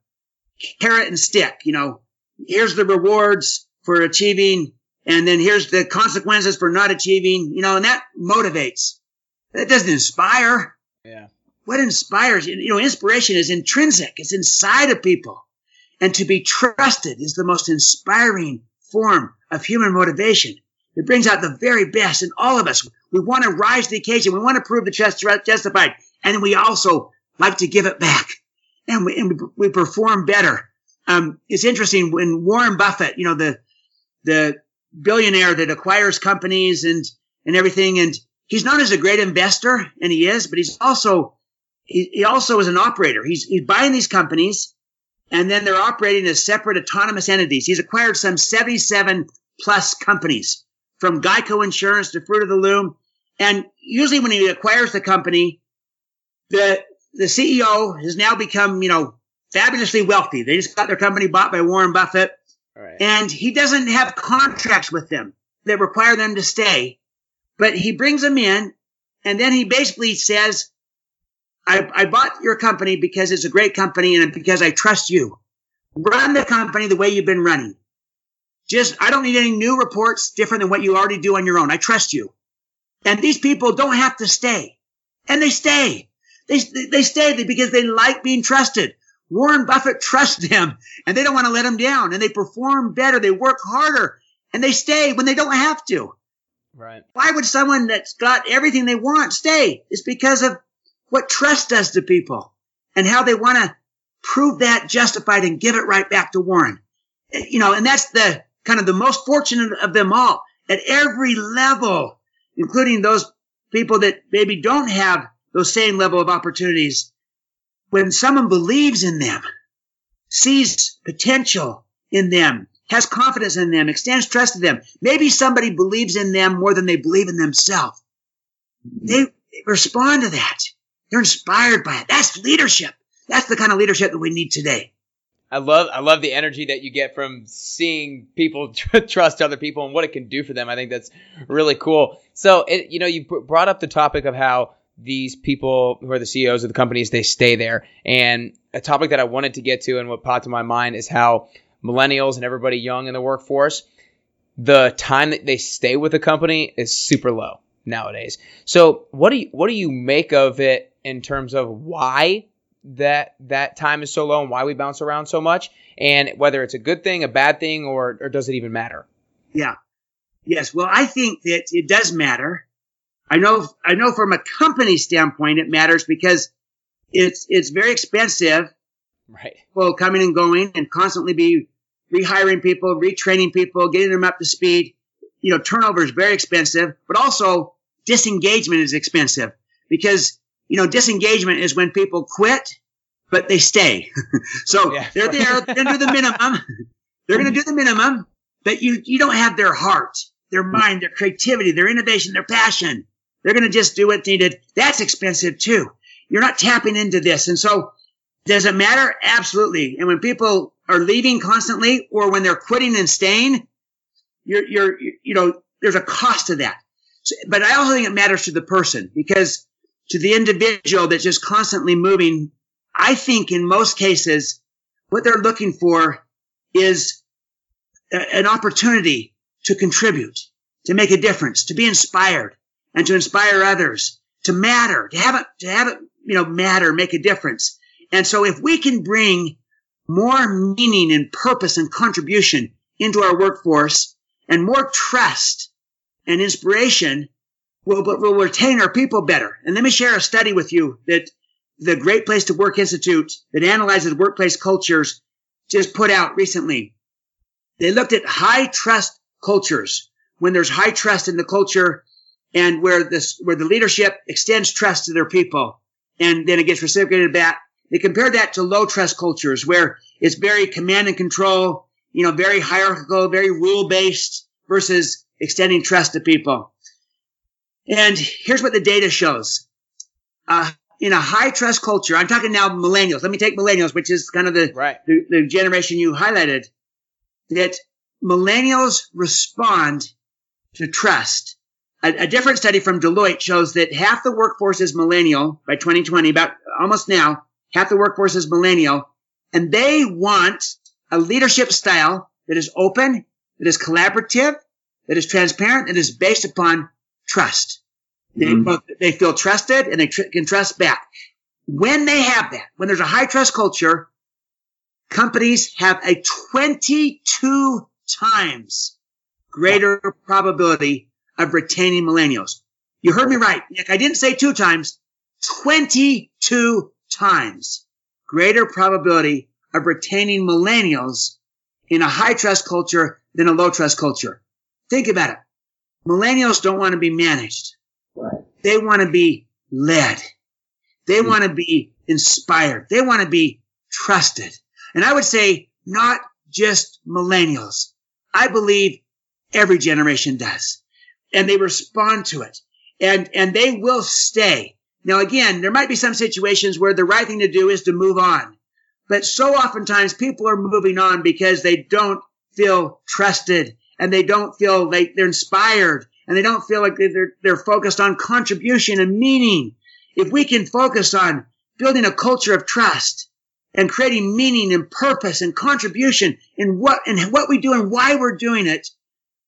carrot and stick, you know, here's the rewards for achieving and then here's the consequences for not achieving, you know, and that motivates. That doesn't inspire. Yeah. What inspires, you know, inspiration is intrinsic. It's inside of people. And to be trusted is the most inspiring form of human motivation. It brings out the very best in all of us. We want to rise to the occasion. We want to prove the trust justified. And we also like to give it back. And we, and we perform better. Um, it's interesting when Warren Buffett, you know, the, the billionaire that acquires companies and, and everything. And he's known as a great investor and he is, but he's also, he, he also is an operator. He's, he's buying these companies and then they're operating as separate autonomous entities. He's acquired some 77 plus companies from Geico Insurance to Fruit of the Loom. And usually when he acquires the company, the, the CEO has now become, you know, fabulously wealthy. They just got their company bought by Warren Buffett. Right. And he doesn't have contracts with them that require them to stay, but he brings them in and then he basically says, I, I bought your company because it's a great company and because I trust you. Run the company the way you've been running. Just, I don't need any new reports different than what you already do on your own. I trust you. And these people don't have to stay. And they stay. They, they stay because they like being trusted. Warren Buffett trusts them and they don't want to let them down and they perform better. They work harder and they stay when they don't have to. Right. Why would someone that's got everything they want stay? It's because of what trust does to people and how they want to prove that justified and give it right back to Warren. Eh, you know, and that's the kind of the most fortunate of them all at every level, including those people that maybe don't have those same level of opportunities. When someone believes in them, sees potential in them, has confidence in them, extends trust to them, maybe somebody believes in them more than they believe in themselves. They respond to that. They're inspired by it. That's leadership. That's the kind of leadership that we need today. I love I love the energy that you get from seeing people [laughs] tr- trust other people and what it can do for them. I think that's really cool. So, it, you know, you brought up the topic of how these people who are the CEOs of the companies they stay there, and a topic that I wanted to get to and what popped in my mind is how millennials and everybody young in the workforce, the time that they stay with a company is super low nowadays. So, what do you what do you make of it in terms of why that that time is so low and why we bounce around so much and whether it's a good thing, a bad thing, or, or does it even matter? Yeah. Yes. Well, I think that it does matter. I know, I know from a company standpoint, it matters because it's, it's very expensive. Right. Well, coming and going and constantly be rehiring people, retraining people, getting them up to speed. You know, turnover is very expensive, but also disengagement is expensive because you know, disengagement is when people quit, but they stay. [laughs] so yeah. they're there, they're going to do the minimum. They're going to do the minimum, but you, you don't have their heart, their mind, their creativity, their innovation, their passion. They're going to just do what they did. That's expensive too. You're not tapping into this. And so does it matter? Absolutely. And when people are leaving constantly or when they're quitting and staying, you're, you're, you know, there's a cost to that. So, but I also think it matters to the person because to the individual that's just constantly moving, I think in most cases, what they're looking for is a, an opportunity to contribute, to make a difference, to be inspired and to inspire others, to matter, to have it, to have it, you know, matter, make a difference. And so if we can bring more meaning and purpose and contribution into our workforce and more trust and inspiration, will, will retain our people better. And let me share a study with you that the Great Place to Work Institute that analyzes workplace cultures just put out recently. They looked at high trust cultures when there's high trust in the culture and where this, where the leadership extends trust to their people and then it gets reciprocated back. They compared that to low trust cultures where it's very command and control, you know, very hierarchical, very rule based versus extending trust to people. And here's what the data shows. Uh, in a high trust culture, I'm talking now millennials. Let me take millennials, which is kind of the, right. the, the generation you highlighted, that millennials respond to trust a, a, different study from Deloitte shows that half the workforce is millennial by 2020, about almost now, half the workforce is millennial, and they want a leadership style that is open, that is collaborative, that is transparent, that is based upon trust. Mm-hmm. They, they feel trusted and they tr- can trust back. When they have that, when there's a high trust culture, companies have a 22 times greater probability of retaining millennials. You heard me right, Nick. I didn't say two times, 22 times greater probability of retaining millennials in a high trust culture than a low trust culture. Think about it. Millennials don't want to be managed. Right. They want to be led. They mm-hmm. want to be inspired. They want to be trusted. And I would say not just millennials. I believe every generation does. And they respond to it. And, and they will stay. Now again, there might be some situations where the right thing to do is to move on. But so oftentimes people are moving on because they don't feel trusted and they don't feel like they're inspired and they don't feel like they're, they're focused on contribution and meaning. If we can focus on building a culture of trust and creating meaning and purpose and contribution in what and what we do and why we're doing it,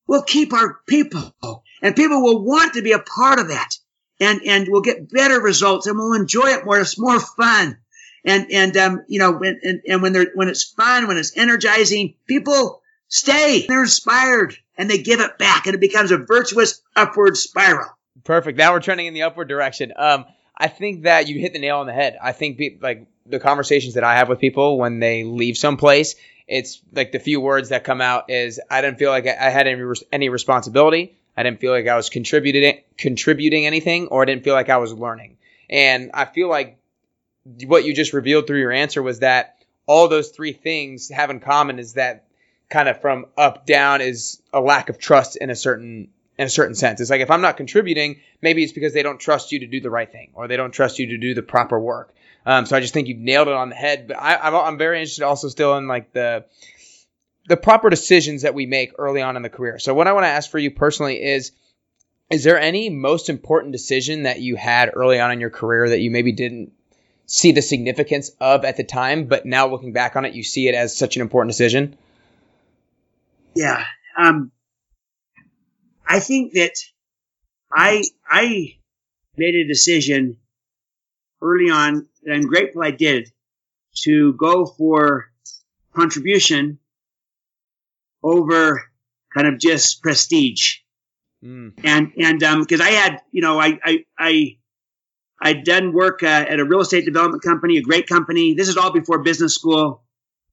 we'll keep our people and people will want to be a part of that and, and we'll get better results and we'll enjoy it more. It's more fun. And, and, um, you know, when, and, and when they're, when it's fun, when it's energizing, people stay. They're inspired and they give it back and it becomes a virtuous upward spiral. Perfect. Now we're trending in the upward direction. Um, I think that you hit the nail on the head. I think be, like the conversations that I have with people when they leave someplace, it's like the few words that come out is I didn't feel like I had any any responsibility. I didn't feel like I was contributing contributing anything, or I didn't feel like I was learning. And I feel like what you just revealed through your answer was that all those three things have in common is that kind of from up down is a lack of trust in a certain in a certain sense. It's like if I'm not contributing, maybe it's because they don't trust you to do the right thing or they don't trust you to do the proper work. Um, so I just think you've nailed it on the head. But I, I'm, I'm very interested also still in like the the proper decisions that we make early on in the career. So what I want to ask for you personally is is there any most important decision that you had early on in your career that you maybe didn't see the significance of at the time, but now looking back on it, you see it as such an important decision? Yeah. Um, I think that I, I made a decision early on that I'm grateful I did to go for contribution over kind of just prestige. Mm. And, and, um, cause I had, you know, I, I, I, I'd done work uh, at a real estate development company, a great company. This is all before business school.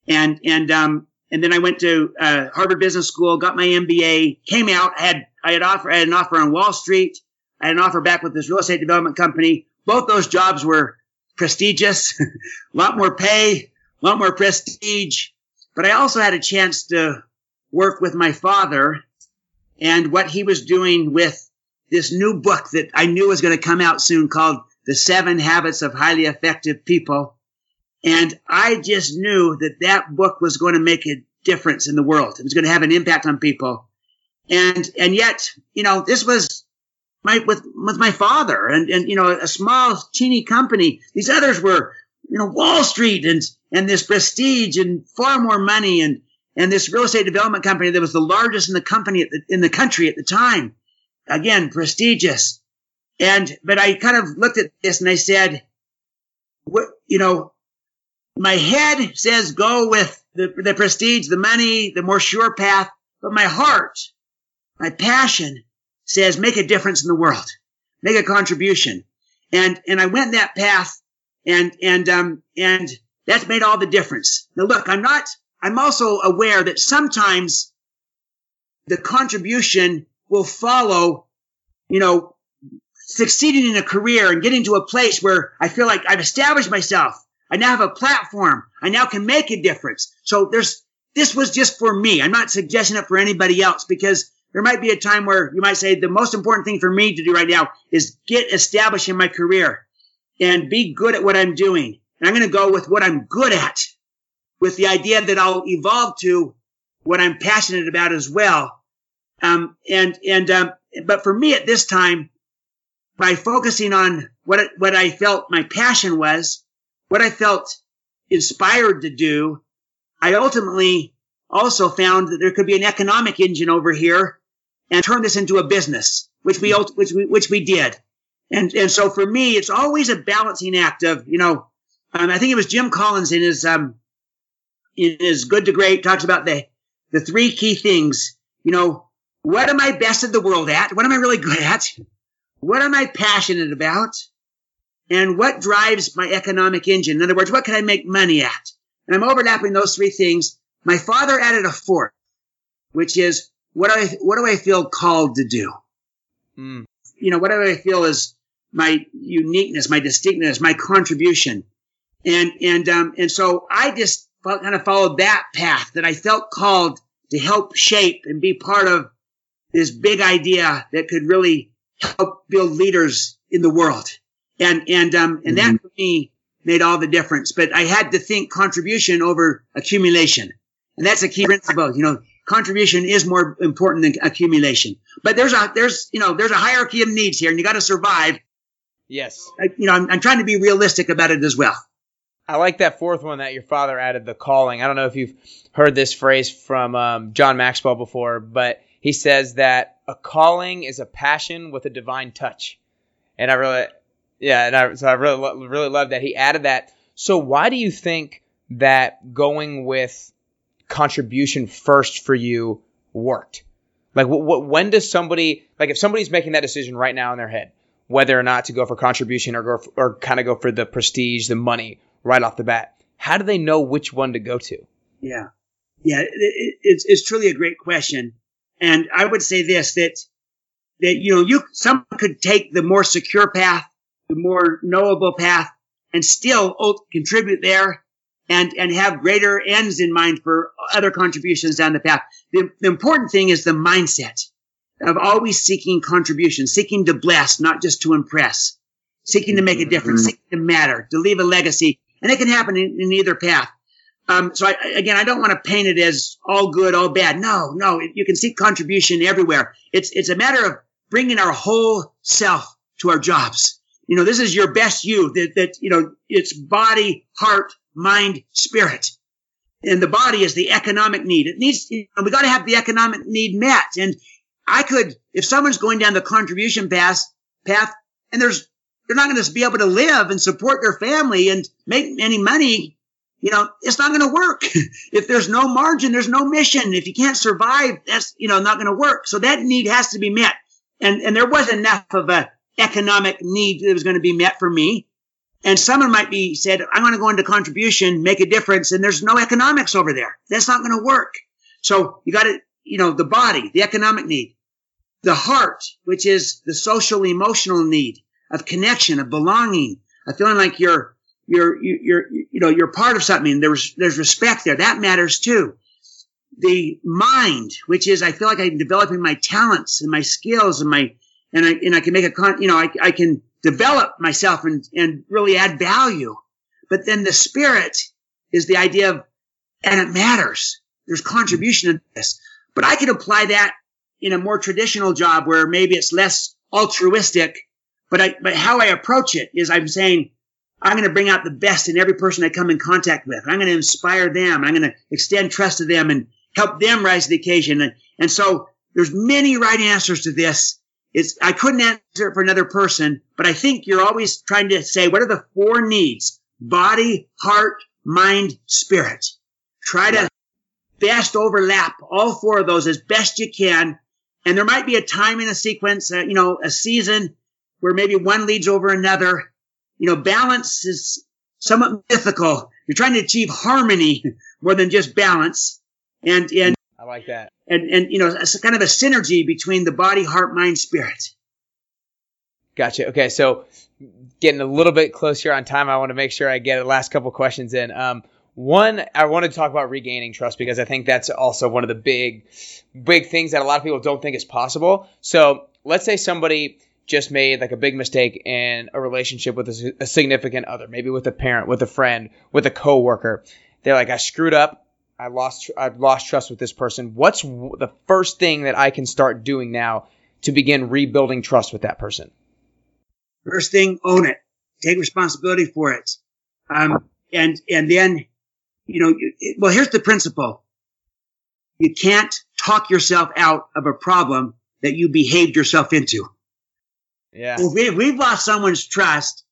And, and, um, and then I went to uh, Harvard Business School, got my MBA, came out, I had I had offer I had an offer on Wall Street, I had an offer back with this real estate development company. Both those jobs were prestigious, a [laughs] lot more pay, a lot more prestige. But I also had a chance to work with my father and what he was doing with this new book that I knew was going to come out soon called The Seven Habits of Highly Effective People. And I just knew that that book was going to make a difference in the world. It was going to have an impact on people. And, and yet, you know, this was my, with, with my father and, and, you know, a small, teeny company. These others were, you know, Wall Street and, and this prestige and far more money and, and this real estate development company that was the largest in the company the, in the country at the time. Again, prestigious. And, but I kind of looked at this and I said, what, you know, my head says go with the, the prestige, the money, the more sure path, but my heart, my passion says make a difference in the world, make a contribution. And, and I went that path and, and, um, and that's made all the difference. Now look, I'm not, I'm also aware that sometimes the contribution will follow, you know, succeeding in a career and getting to a place where I feel like I've established myself I now have a platform. I now can make a difference. So there's, this was just for me. I'm not suggesting it for anybody else because there might be a time where you might say the most important thing for me to do right now is get established in my career and be good at what I'm doing. And I'm going to go with what I'm good at with the idea that I'll evolve to what I'm passionate about as well. Um, and, and, um, but for me at this time, by focusing on what what I felt my passion was, what I felt inspired to do, I ultimately also found that there could be an economic engine over here and turn this into a business, which we which we which we did. And and so for me, it's always a balancing act of you know, um, I think it was Jim Collins in his um in his Good to Great talks about the the three key things. You know, what am I best in the world at? What am I really good at? What am I passionate about? And what drives my economic engine? In other words, what can I make money at? And I'm overlapping those three things. My father added a fourth, which is what do I what do I feel called to do? Mm. You know, what do I feel is my uniqueness, my distinctness, my contribution, and and um, and so I just kind of followed that path that I felt called to help shape and be part of this big idea that could really help build leaders in the world. And, and, um, and mm-hmm. that for me made all the difference. But I had to think contribution over accumulation. And that's a key principle. You know, contribution is more important than accumulation. But there's a, there's, you know, there's a hierarchy of needs here and you got to survive. Yes. I, you know, I'm, I'm trying to be realistic about it as well. I like that fourth one that your father added, the calling. I don't know if you've heard this phrase from um, John Maxwell before, but he says that a calling is a passion with a divine touch. And I really, yeah, and I, so I really, really love that he added that. So why do you think that going with contribution first for you worked? Like, what, when does somebody, like, if somebody's making that decision right now in their head, whether or not to go for contribution or go or kind of go for the prestige, the money right off the bat, how do they know which one to go to? Yeah, yeah, it, it, it's it's truly a great question. And I would say this, that, that, you know, you, someone could take the more secure path, the more knowable path and still contribute there and, and have greater ends in mind for other contributions down the path. The, the important thing is the mindset of always seeking contribution, seeking to bless, not just to impress, seeking to make a difference, mm-hmm. seeking to matter, to leave a legacy. And it can happen in, in either path. Um, so I, again, I don't want to paint it as all good, all bad. No, no, you can seek contribution everywhere. It's, it's a matter of bringing our whole self to our jobs. You know, this is your best you that, that, you know, it's body, heart, mind, spirit. And the body is the economic need. It needs, you know, we got to have the economic need met. And I could, if someone's going down the contribution path, path, and there's, they're not going to be able to live and support their family and make any money you know, it's not going to work. [laughs] if there's no margin, there's no mission. If you can't survive, that's, you know, not going to work. So that need has to be met. And, and there was enough of a economic need that was going to be met for me. And someone might be said, I'm going to go into contribution, make a difference. And there's no economics over there. That's not going to work. So you got to, you know, the body, the economic need, the heart, which is the social emotional need of connection, of belonging, of feeling like you're you're you're you know you're part of something. There's there's respect there. That matters too. The mind, which is I feel like I'm developing my talents and my skills and my and I and I can make a con you know I I can develop myself and and really add value. But then the spirit is the idea of and it matters. There's contribution in this. But I can apply that in a more traditional job where maybe it's less altruistic. But I but how I approach it is I'm saying I'm going to bring out the best in every person I come in contact with. I'm going to inspire them. I'm going to extend trust to them and help them rise to the occasion. And, and so there's many right answers to this. It's, I couldn't answer it for another person, but I think you're always trying to say, what are the four needs? Body, heart, mind, spirit. Try to best overlap all four of those as best you can. And there might be a time in a sequence, uh, you know, a season where maybe one leads over another you know, balance is somewhat mythical. You're trying to achieve harmony [laughs] more than just balance. And, and, I like that. And, and, you know, it's kind of a synergy between the body, heart, mind, spirit. Gotcha. Okay. So getting a little bit closer on time, I want to make sure I get the last couple questions in. Um, one, I want to talk about regaining trust because I think that's also one of the big, big things that a lot of people don't think is possible. So let's say somebody just made like a big mistake in a relationship with a, a significant other, maybe with a parent, with a friend, with a coworker. They're like, I screwed up. I lost, I've lost trust with this person. What's the first thing that I can start doing now to begin rebuilding trust with that person? First thing, own it. Take responsibility for it. Um, and, and then, you know, well, here's the principle. You can't talk yourself out of a problem that you behaved yourself into. Yeah. If, we, if we've lost someone's trust,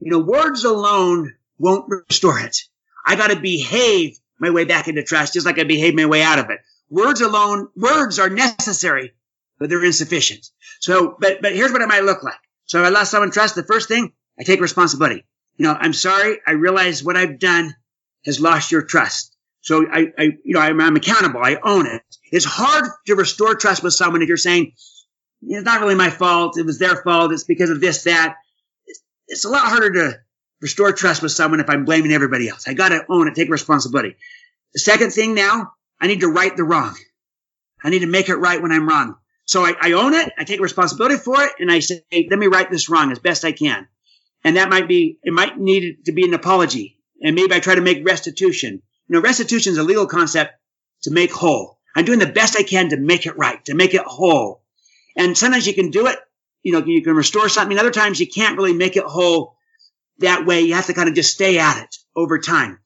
you know, words alone won't restore it. I got to behave my way back into trust just like I behaved my way out of it. Words alone, words are necessary, but they're insufficient. So, but, but here's what it might look like. So if I lost someone trust, the first thing, I take responsibility. You know, I'm sorry. I realize what I've done has lost your trust. So I, I you know, I'm, I'm accountable. I own it. It's hard to restore trust with someone if you're saying, it's not really my fault. It was their fault. It's because of this, that. It's, it's a lot harder to restore trust with someone if I'm blaming everybody else. I got to own it, take responsibility. The second thing now, I need to right the wrong. I need to make it right when I'm wrong. So I, I own it, I take responsibility for it, and I say, let me right this wrong as best I can. And that might be, it might need to be an apology. And maybe I try to make restitution. You know, restitution is a legal concept to make whole. I'm doing the best I can to make it right, to make it whole. And sometimes you can do it, you know, you can restore something. Other times you can't really make it whole that way. You have to kind of just stay at it over time.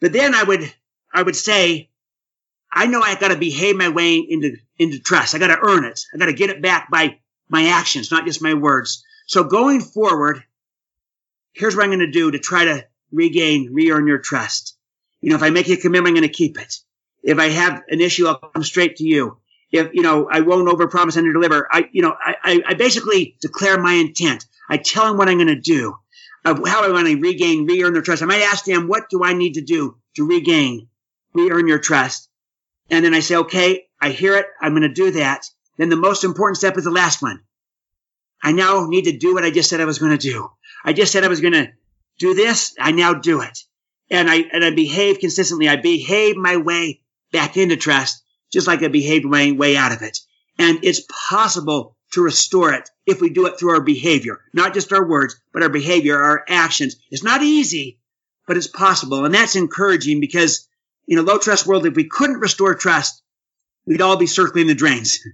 But then I would, I would say, I know I got to behave my way into, into trust. I got to earn it. I got to get it back by my actions, not just my words. So going forward, here's what I'm going to do to try to regain, re-earn your trust. You know, if I make a commitment, I'm going to keep it. If I have an issue, I'll come straight to you. If, you know, I won't overpromise and deliver. I, you know, I, I basically declare my intent. I tell them what I'm going to do, of how I want to regain, re-earn their trust. I might ask them, what do I need to do to regain, re-earn your trust? And then I say, okay, I hear it. I'm going to do that. Then the most important step is the last one. I now need to do what I just said I was going to do. I just said I was going to do this. I now do it. And I, and I behave consistently. I behave my way back into trust, just like I behaved my way out of it. And it's possible to restore it if we do it through our behavior, not just our words, but our behavior, our actions. It's not easy, but it's possible. And that's encouraging because in a low trust world, if we couldn't restore trust, we'd all be circling the drains. [laughs]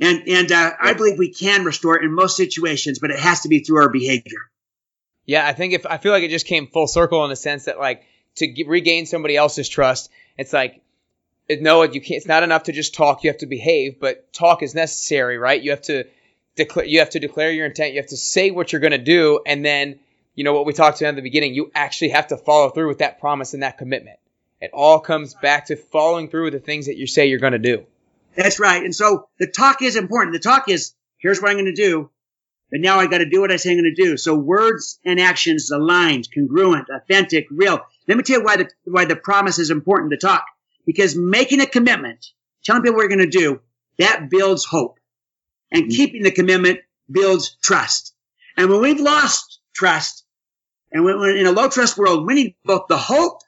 And, and uh, I believe we can restore it in most situations, but it has to be through our behavior. Yeah, I think if I feel like it just came full circle in the sense that like to get, regain somebody else's trust, it's like no, you can't. It's not enough to just talk. You have to behave, but talk is necessary, right? You have to declare. You have to declare your intent. You have to say what you're going to do, and then you know what we talked about in the beginning. You actually have to follow through with that promise and that commitment. It all comes back to following through with the things that you say you're going to do. That's right. And so the talk is important. The talk is, here's what I'm going to do. But now I got to do what I say I'm going to do. So words and actions aligned, congruent, authentic, real. Let me tell you why the, why the promise is important to talk. Because making a commitment, telling people what you're going to do, that builds hope. And mm-hmm. keeping the commitment builds trust. And when we've lost trust, and when we're in a low trust world, we need both the hope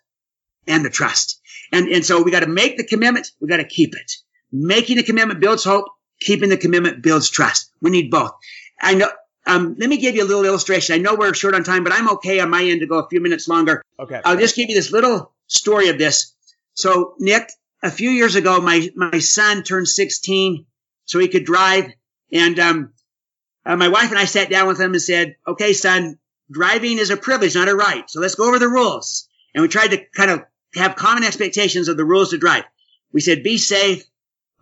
and the trust. And, and so we got to make the commitment. We got to keep it. Making a commitment builds hope. Keeping the commitment builds trust. We need both. I know. Um, let me give you a little illustration. I know we're short on time, but I'm okay on my end to go a few minutes longer. Okay. I'll just give you this little story of this. So, Nick, a few years ago, my my son turned 16, so he could drive, and um, uh, my wife and I sat down with him and said, "Okay, son, driving is a privilege, not a right. So let's go over the rules." And we tried to kind of have common expectations of the rules to drive. We said, "Be safe,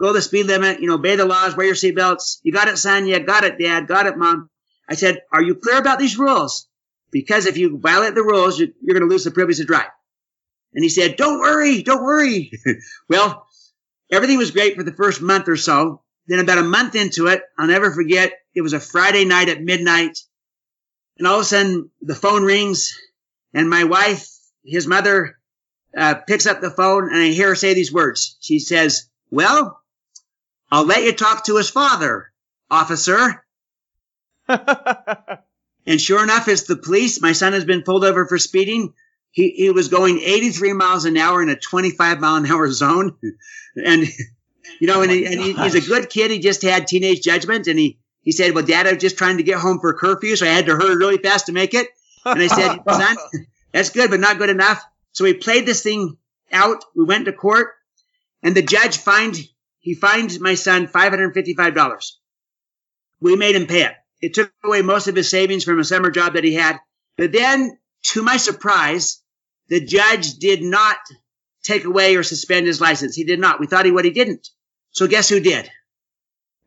go the speed limit, you know, obey the laws, wear your seatbelts. You got it, son? Yeah, got it, dad. Got it, mom. I said, are you clear about these rules? Because if you violate the rules, you're, you're going to lose the privilege to drive. And he said, don't worry, don't worry. [laughs] well, everything was great for the first month or so. Then about a month into it, I'll never forget, it was a Friday night at midnight. And all of a sudden the phone rings and my wife, his mother, uh, picks up the phone and I hear her say these words. She says, well, I'll let you talk to his father, officer. [laughs] and sure enough, it's the police. My son has been pulled over for speeding. He, he was going 83 miles an hour in a 25 mile an hour zone. [laughs] and, you know, oh and, he, and he, oh he's a good kid. He just had teenage judgment. And he, he said, well, dad, I was just trying to get home for curfew. So I had to hurry really fast to make it. And I said, [laughs] son, that's good, but not good enough. So we played this thing out. We went to court and the judge fined he fined my son $555. we made him pay it. It took away most of his savings from a summer job that he had. But then, to my surprise, the judge did not take away or suspend his license. He did not. We thought he would. He didn't. So guess who did?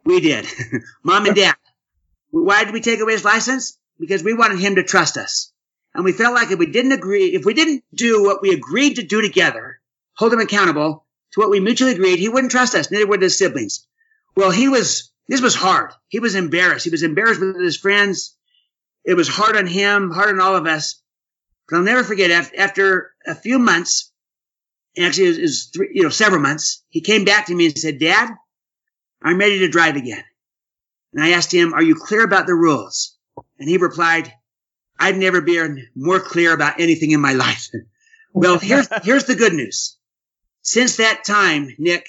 We did. [laughs] Mom and dad. Why did we take away his license? Because we wanted him to trust us. And we felt like if we didn't agree, if we didn't do what we agreed to do together, hold him accountable to what we mutually agreed, he wouldn't trust us. Neither would his siblings. Well, he was, this was hard. He was embarrassed. He was embarrassed with his friends. It was hard on him, hard on all of us. But I'll never forget after a few months, actually it was, three, you know, several months, he came back to me and said, Dad, I'm ready to drive again. And I asked him, are you clear about the rules? And he replied, I've never been more clear about anything in my life. [laughs] well, here's, here's the good news. Since that time, Nick,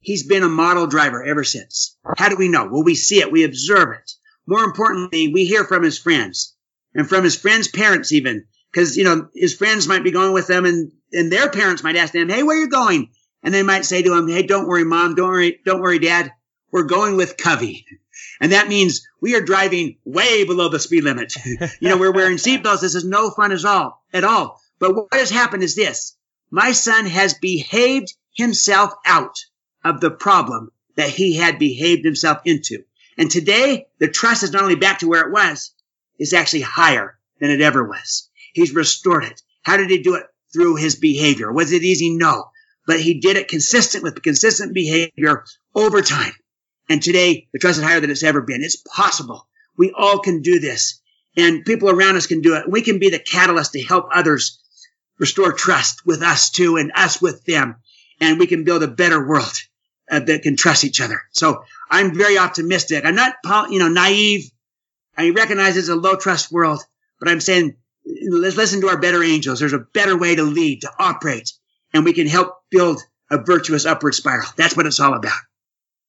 he's been a model driver ever since. How do we know? Well, we see it. We observe it. More importantly, we hear from his friends and from his friends' parents even. Cause, you know, his friends might be going with them and, and their parents might ask them, Hey, where are you going? And they might say to him, Hey, don't worry, mom. Don't worry. Don't worry, dad. We're going with Covey. And that means we are driving way below the speed limit. [laughs] you know, we're wearing seatbelts. This is no fun at all, at all. But what has happened is this. My son has behaved himself out of the problem that he had behaved himself into. And today, the trust is not only back to where it was, it's actually higher than it ever was. He's restored it. How did he do it? Through his behavior. Was it easy? No. But he did it consistent with consistent behavior over time. And today, the trust is higher than it's ever been. It's possible. We all can do this. And people around us can do it. We can be the catalyst to help others restore trust with us too and us with them. And we can build a better world uh, that can trust each other. So I'm very optimistic. I'm not, you know, naive. I recognize it's a low trust world, but I'm saying let's listen to our better angels. There's a better way to lead, to operate, and we can help build a virtuous upward spiral. That's what it's all about.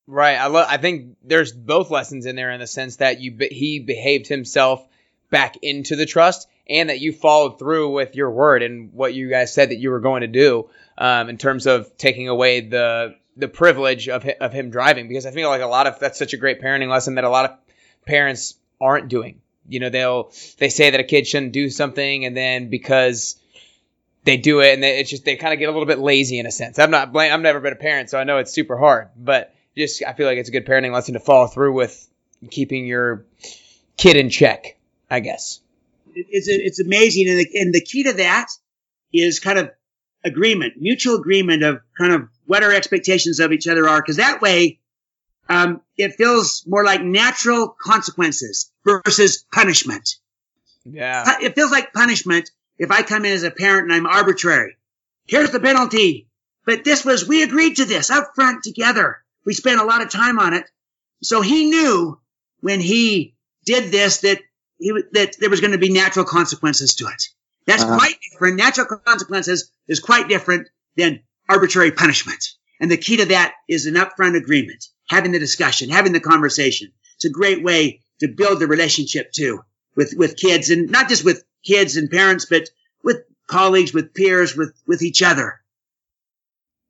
Right. I. I think there's both lessons in there in the sense that you he behaved himself back into the trust, and that you followed through with your word and what you guys said that you were going to do um, in terms of taking away the the privilege of of him driving. Because I feel like a lot of that's such a great parenting lesson that a lot of parents aren't doing. You know, they'll they say that a kid shouldn't do something, and then because they do it, and they, it's just they kind of get a little bit lazy in a sense. I'm not blame. I've never been a parent, so I know it's super hard, but just I feel like it's a good parenting lesson to follow through with keeping your kid in check. I guess it's it's amazing, and the, and the key to that is kind of agreement, mutual agreement of kind of what our expectations of each other are, because that way um, it feels more like natural consequences versus punishment. Yeah, it feels like punishment if I come in as a parent and I'm arbitrary. Here's the penalty, but this was we agreed to this up front together. We spent a lot of time on it. So he knew when he did this that he, that there was going to be natural consequences to it. That's uh-huh. quite different. Natural consequences is quite different than arbitrary punishment. And the key to that is an upfront agreement, having the discussion, having the conversation. It's a great way to build the relationship too with, with kids and not just with kids and parents, but with colleagues, with peers, with, with each other.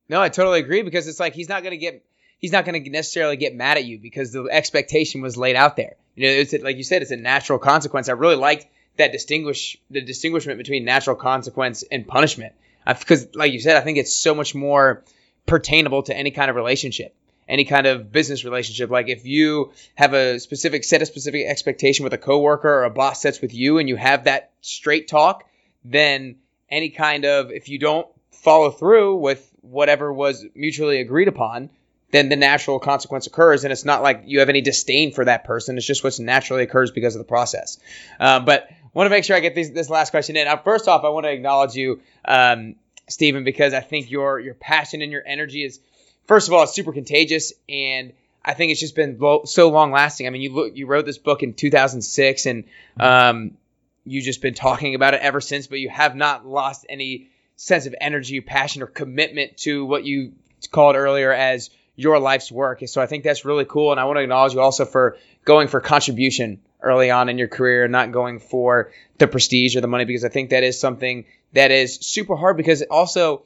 No, I totally agree because it's like he's not going to get he's not going to necessarily get mad at you because the expectation was laid out there. You know, it's like you said, it's a natural consequence. I really liked that distinguish the distinguishment between natural consequence and punishment because, like you said, I think it's so much more pertainable to any kind of relationship any kind of business relationship. Like if you have a specific set of specific expectation with a coworker or a boss sets with you and you have that straight talk, then any kind of if you don't follow through with whatever was mutually agreed upon, then the natural consequence occurs. And it's not like you have any disdain for that person. It's just what naturally occurs because of the process. Uh, but want to make sure I get this last question in. Uh, first off, I want to acknowledge you, um, Stephen, because I think your your passion and your energy is, first of all, it's super contagious, and I think it's just been lo- so long lasting. I mean, you you wrote this book in 2006, and um, you've just been talking about it ever since. But you have not lost any sense of energy, passion, or commitment to what you called earlier as your life's work. So I think that's really cool. And I want to acknowledge you also for going for contribution early on in your career, not going for the prestige or the money, because I think that is something that is super hard because also,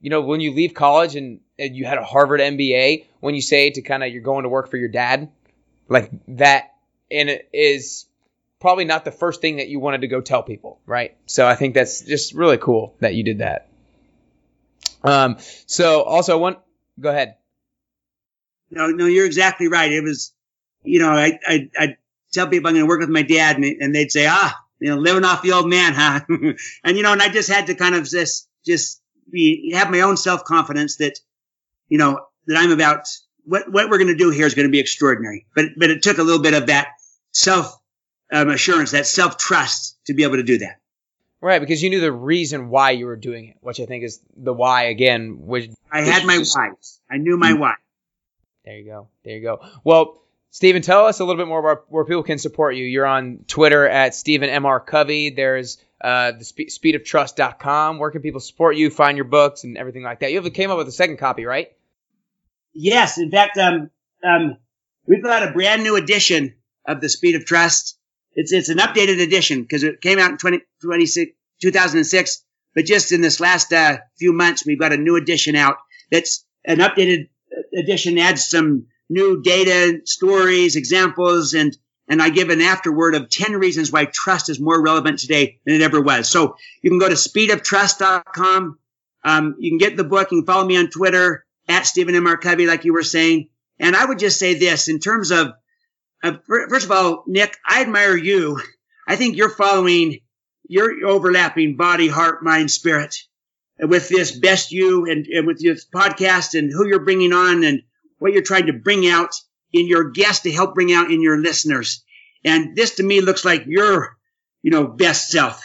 you know, when you leave college and, and you had a Harvard MBA, when you say to kind of you're going to work for your dad, like that and it is probably not the first thing that you wanted to go tell people, right? So I think that's just really cool that you did that. Um, so also one, go ahead. No, no, you're exactly right. It was, you know, I, I, I tell people I'm going to work with my dad and, and they'd say, ah, you know, living off the old man, huh? [laughs] and, you know, and I just had to kind of just, just be, have my own self confidence that, you know, that I'm about what, what we're going to do here is going to be extraordinary. But, but it took a little bit of that self um, assurance, that self trust to be able to do that. Right, because you knew the reason why you were doing it, which I think is the why again. Which I had my why. I knew my why. There you go. There you go. Well, Stephen, tell us a little bit more about where people can support you. You're on Twitter at Stephen MR Covey. There's uh, the spe- speedoftrust.com. Where can people support you, find your books, and everything like that? You have came up with a second copy, right? Yes. In fact, um, um, we've got a brand new edition of the Speed of Trust it's it's an updated edition because it came out in 20, 2006. But just in this last uh, few months, we've got a new edition out. That's an updated edition. Adds some new data, stories, examples, and and I give an afterword of 10 reasons why trust is more relevant today than it ever was. So you can go to speedoftrust.com. Um, you can get the book. You can follow me on Twitter at Stephen M. R. Covey, like you were saying. And I would just say this in terms of uh, first of all, Nick, I admire you. I think you're following, you're overlapping body, heart, mind, spirit with this best you and, and with this podcast and who you're bringing on and what you're trying to bring out in your guests to help bring out in your listeners. And this to me looks like your, you know, best self.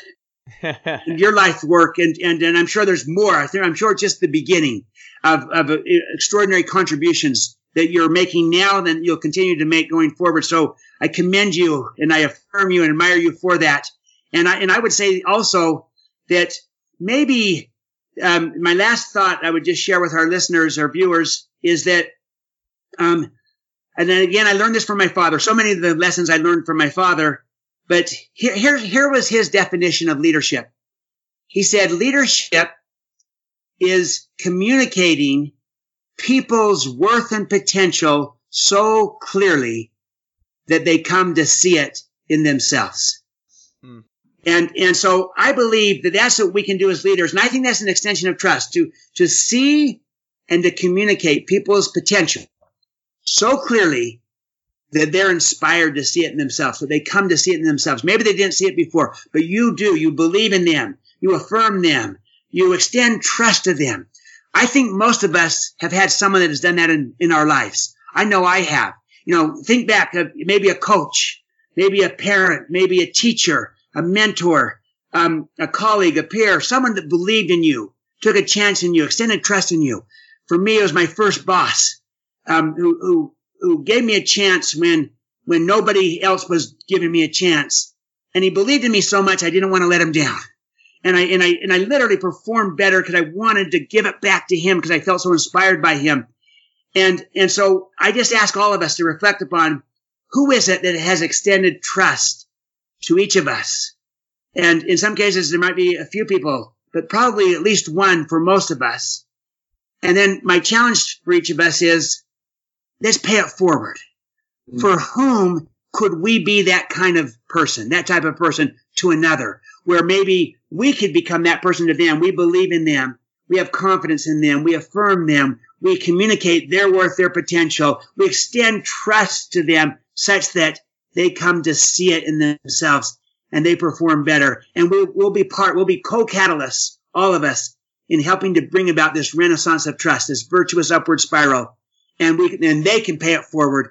[laughs] your life work and, and and I'm sure there's more. I think I'm sure it's just the beginning of, of uh, extraordinary contributions that you're making now and then you'll continue to make going forward. So I commend you and I affirm you and admire you for that. And I, and I would say also that maybe, um, my last thought I would just share with our listeners or viewers is that, um, and then again, I learned this from my father. So many of the lessons I learned from my father, but here, here, here was his definition of leadership. He said leadership is communicating people's worth and potential so clearly that they come to see it in themselves. Hmm. And, and so I believe that that's what we can do as leaders. And I think that's an extension of trust to, to see and to communicate people's potential so clearly that they're inspired to see it in themselves. So they come to see it in themselves. Maybe they didn't see it before, but you do. You believe in them. You affirm them. You extend trust to them. I think most of us have had someone that has done that in, in our lives. I know I have. You know, think back, maybe a coach, maybe a parent, maybe a teacher, a mentor, um, a colleague, a peer, someone that believed in you, took a chance in you, extended trust in you. For me, it was my first boss, um, who, who, who gave me a chance when, when nobody else was giving me a chance. And he believed in me so much, I didn't want to let him down and I and I and I literally performed better because I wanted to give it back to him because I felt so inspired by him. And and so I just ask all of us to reflect upon who is it that has extended trust to each of us. And in some cases there might be a few people, but probably at least one for most of us. And then my challenge for each of us is let's pay it forward. Mm-hmm. For whom could we be that kind of person, that type of person to another, where maybe we could become that person to them. We believe in them. We have confidence in them. We affirm them. We communicate their worth, their potential. We extend trust to them such that they come to see it in themselves and they perform better. And we'll, we'll be part, we'll be co-catalysts, all of us, in helping to bring about this renaissance of trust, this virtuous upward spiral. And we, and they can pay it forward.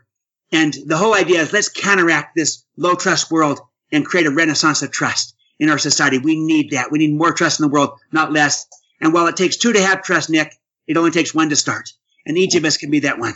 And the whole idea is let's counteract this low trust world and create a renaissance of trust in our society. We need that. We need more trust in the world, not less. And while it takes two to have trust, Nick, it only takes one to start. And each of us can be that one.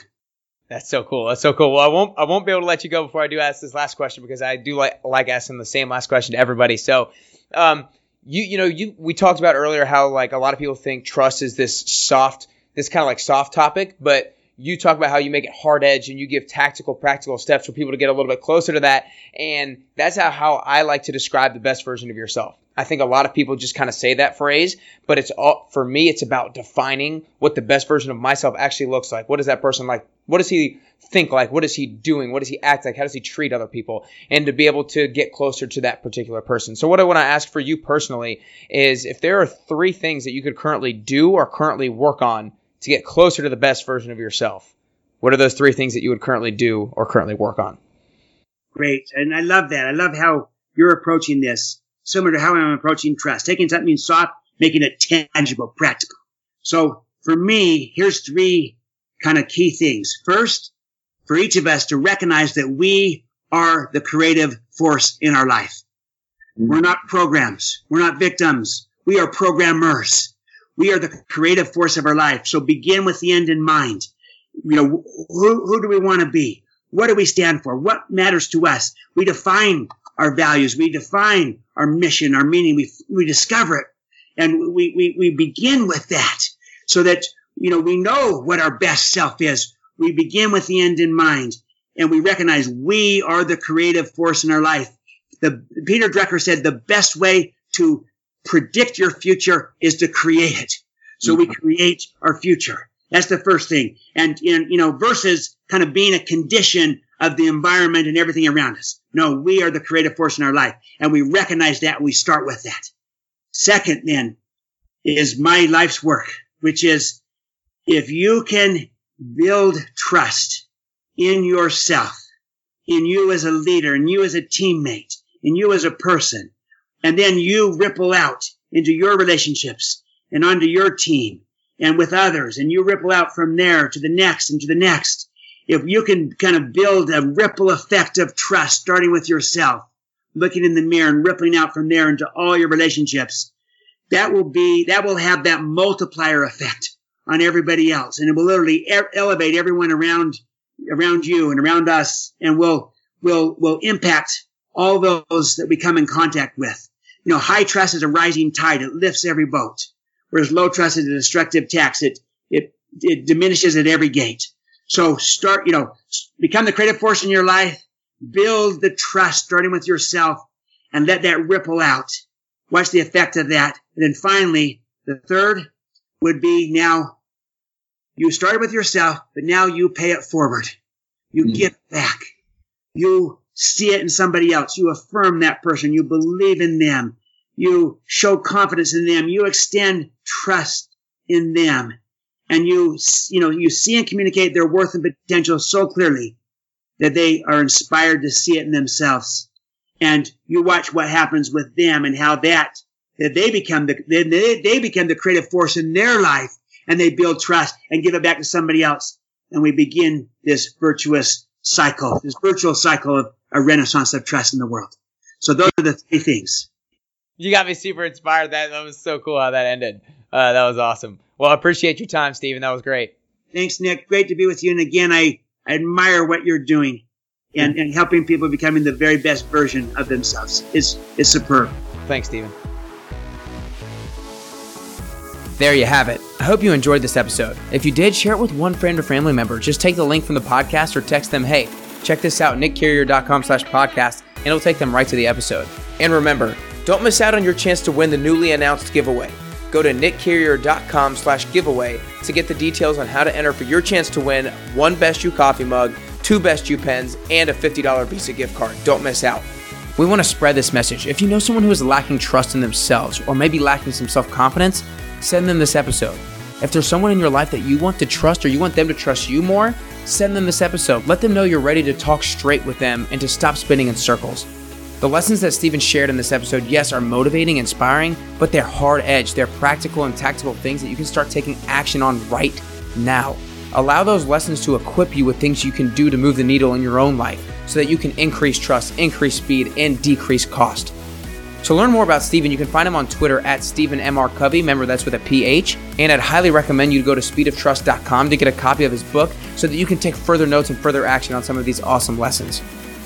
That's so cool. That's so cool. Well, I won't I won't be able to let you go before I do ask this last question because I do like like asking the same last question to everybody. So, um, you you know you we talked about earlier how like a lot of people think trust is this soft this kind of like soft topic, but you talk about how you make it hard edge and you give tactical, practical steps for people to get a little bit closer to that. And that's how, how I like to describe the best version of yourself. I think a lot of people just kind of say that phrase, but it's all, for me, it's about defining what the best version of myself actually looks like. What is that person like? What does he think like? What is he doing? What does he act like? How does he treat other people? And to be able to get closer to that particular person. So what I want to ask for you personally is if there are three things that you could currently do or currently work on to get closer to the best version of yourself, what are those three things that you would currently do or currently work on? Great. And I love that. I love how you're approaching this similar to how I'm approaching trust, taking something soft, making it tangible, practical. So for me, here's three kind of key things. First, for each of us to recognize that we are the creative force in our life. Mm-hmm. We're not programs. We're not victims. We are programmers. We are the creative force of our life. So begin with the end in mind. You know, who, who do we want to be? What do we stand for? What matters to us? We define our values. We define our mission, our meaning. We, we discover it. And we, we, we begin with that so that, you know, we know what our best self is. We begin with the end in mind and we recognize we are the creative force in our life. The Peter Drucker said the best way to predict your future is to create it. So we mm-hmm. create our future. That's the first thing. And, you know, versus kind of being a condition of the environment and everything around us. No, we are the creative force in our life and we recognize that and we start with that. Second then is my life's work, which is if you can build trust in yourself, in you as a leader, in you as a teammate, in you as a person, and then you ripple out into your relationships and onto your team and with others, and you ripple out from there to the next and to the next if you can kind of build a ripple effect of trust, starting with yourself, looking in the mirror and rippling out from there into all your relationships, that will be, that will have that multiplier effect on everybody else. And it will literally e- elevate everyone around, around you and around us and will, will, will impact all those that we come in contact with. You know, high trust is a rising tide. It lifts every boat. Whereas low trust is a destructive tax. It, it, it diminishes at every gate. So start, you know, become the creative force in your life, build the trust starting with yourself and let that ripple out. Watch the effect of that. And then finally, the third would be now you started with yourself, but now you pay it forward. You mm. give back. You see it in somebody else. You affirm that person. You believe in them. You show confidence in them. You extend trust in them and you you know you see and communicate their worth and potential so clearly that they are inspired to see it in themselves and you watch what happens with them and how that that they become the they, they become the creative force in their life and they build trust and give it back to somebody else and we begin this virtuous cycle this virtual cycle of a renaissance of trust in the world so those are the three things you got me super inspired that that was so cool how that ended uh, that was awesome well, I appreciate your time, Stephen. That was great. Thanks, Nick. Great to be with you. And again, I, I admire what you're doing and, and helping people becoming the very best version of themselves. It's, it's superb. Thanks, Stephen. There you have it. I hope you enjoyed this episode. If you did, share it with one friend or family member. Just take the link from the podcast or text them, hey, check this out, nickcarrier.com slash podcast, and it'll take them right to the episode. And remember, don't miss out on your chance to win the newly announced giveaway go to nickcarrier.com slash giveaway to get the details on how to enter for your chance to win one Best You coffee mug, two Best You pens, and a $50 Visa gift card. Don't miss out. We want to spread this message. If you know someone who is lacking trust in themselves or maybe lacking some self confidence, send them this episode. If there's someone in your life that you want to trust or you want them to trust you more, send them this episode. Let them know you're ready to talk straight with them and to stop spinning in circles. The lessons that Stephen shared in this episode, yes, are motivating, inspiring, but they're hard edge. They're practical and tactical things that you can start taking action on right now. Allow those lessons to equip you with things you can do to move the needle in your own life so that you can increase trust, increase speed, and decrease cost. To learn more about Stephen, you can find him on Twitter at Stephen M.R. Covey. Remember, that's with a PH. And I'd highly recommend you to go to speedoftrust.com to get a copy of his book so that you can take further notes and further action on some of these awesome lessons.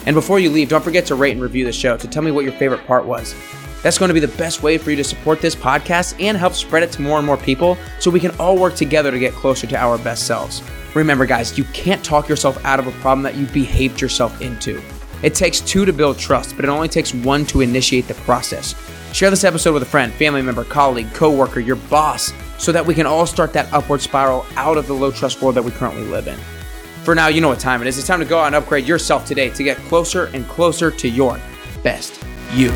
And before you leave, don't forget to rate and review the show to tell me what your favorite part was. That's going to be the best way for you to support this podcast and help spread it to more and more people so we can all work together to get closer to our best selves. Remember, guys, you can't talk yourself out of a problem that you behaved yourself into. It takes two to build trust, but it only takes one to initiate the process. Share this episode with a friend, family member, colleague, coworker, your boss, so that we can all start that upward spiral out of the low trust world that we currently live in. For now, you know what time it is. It's time to go out and upgrade yourself today to get closer and closer to your best you.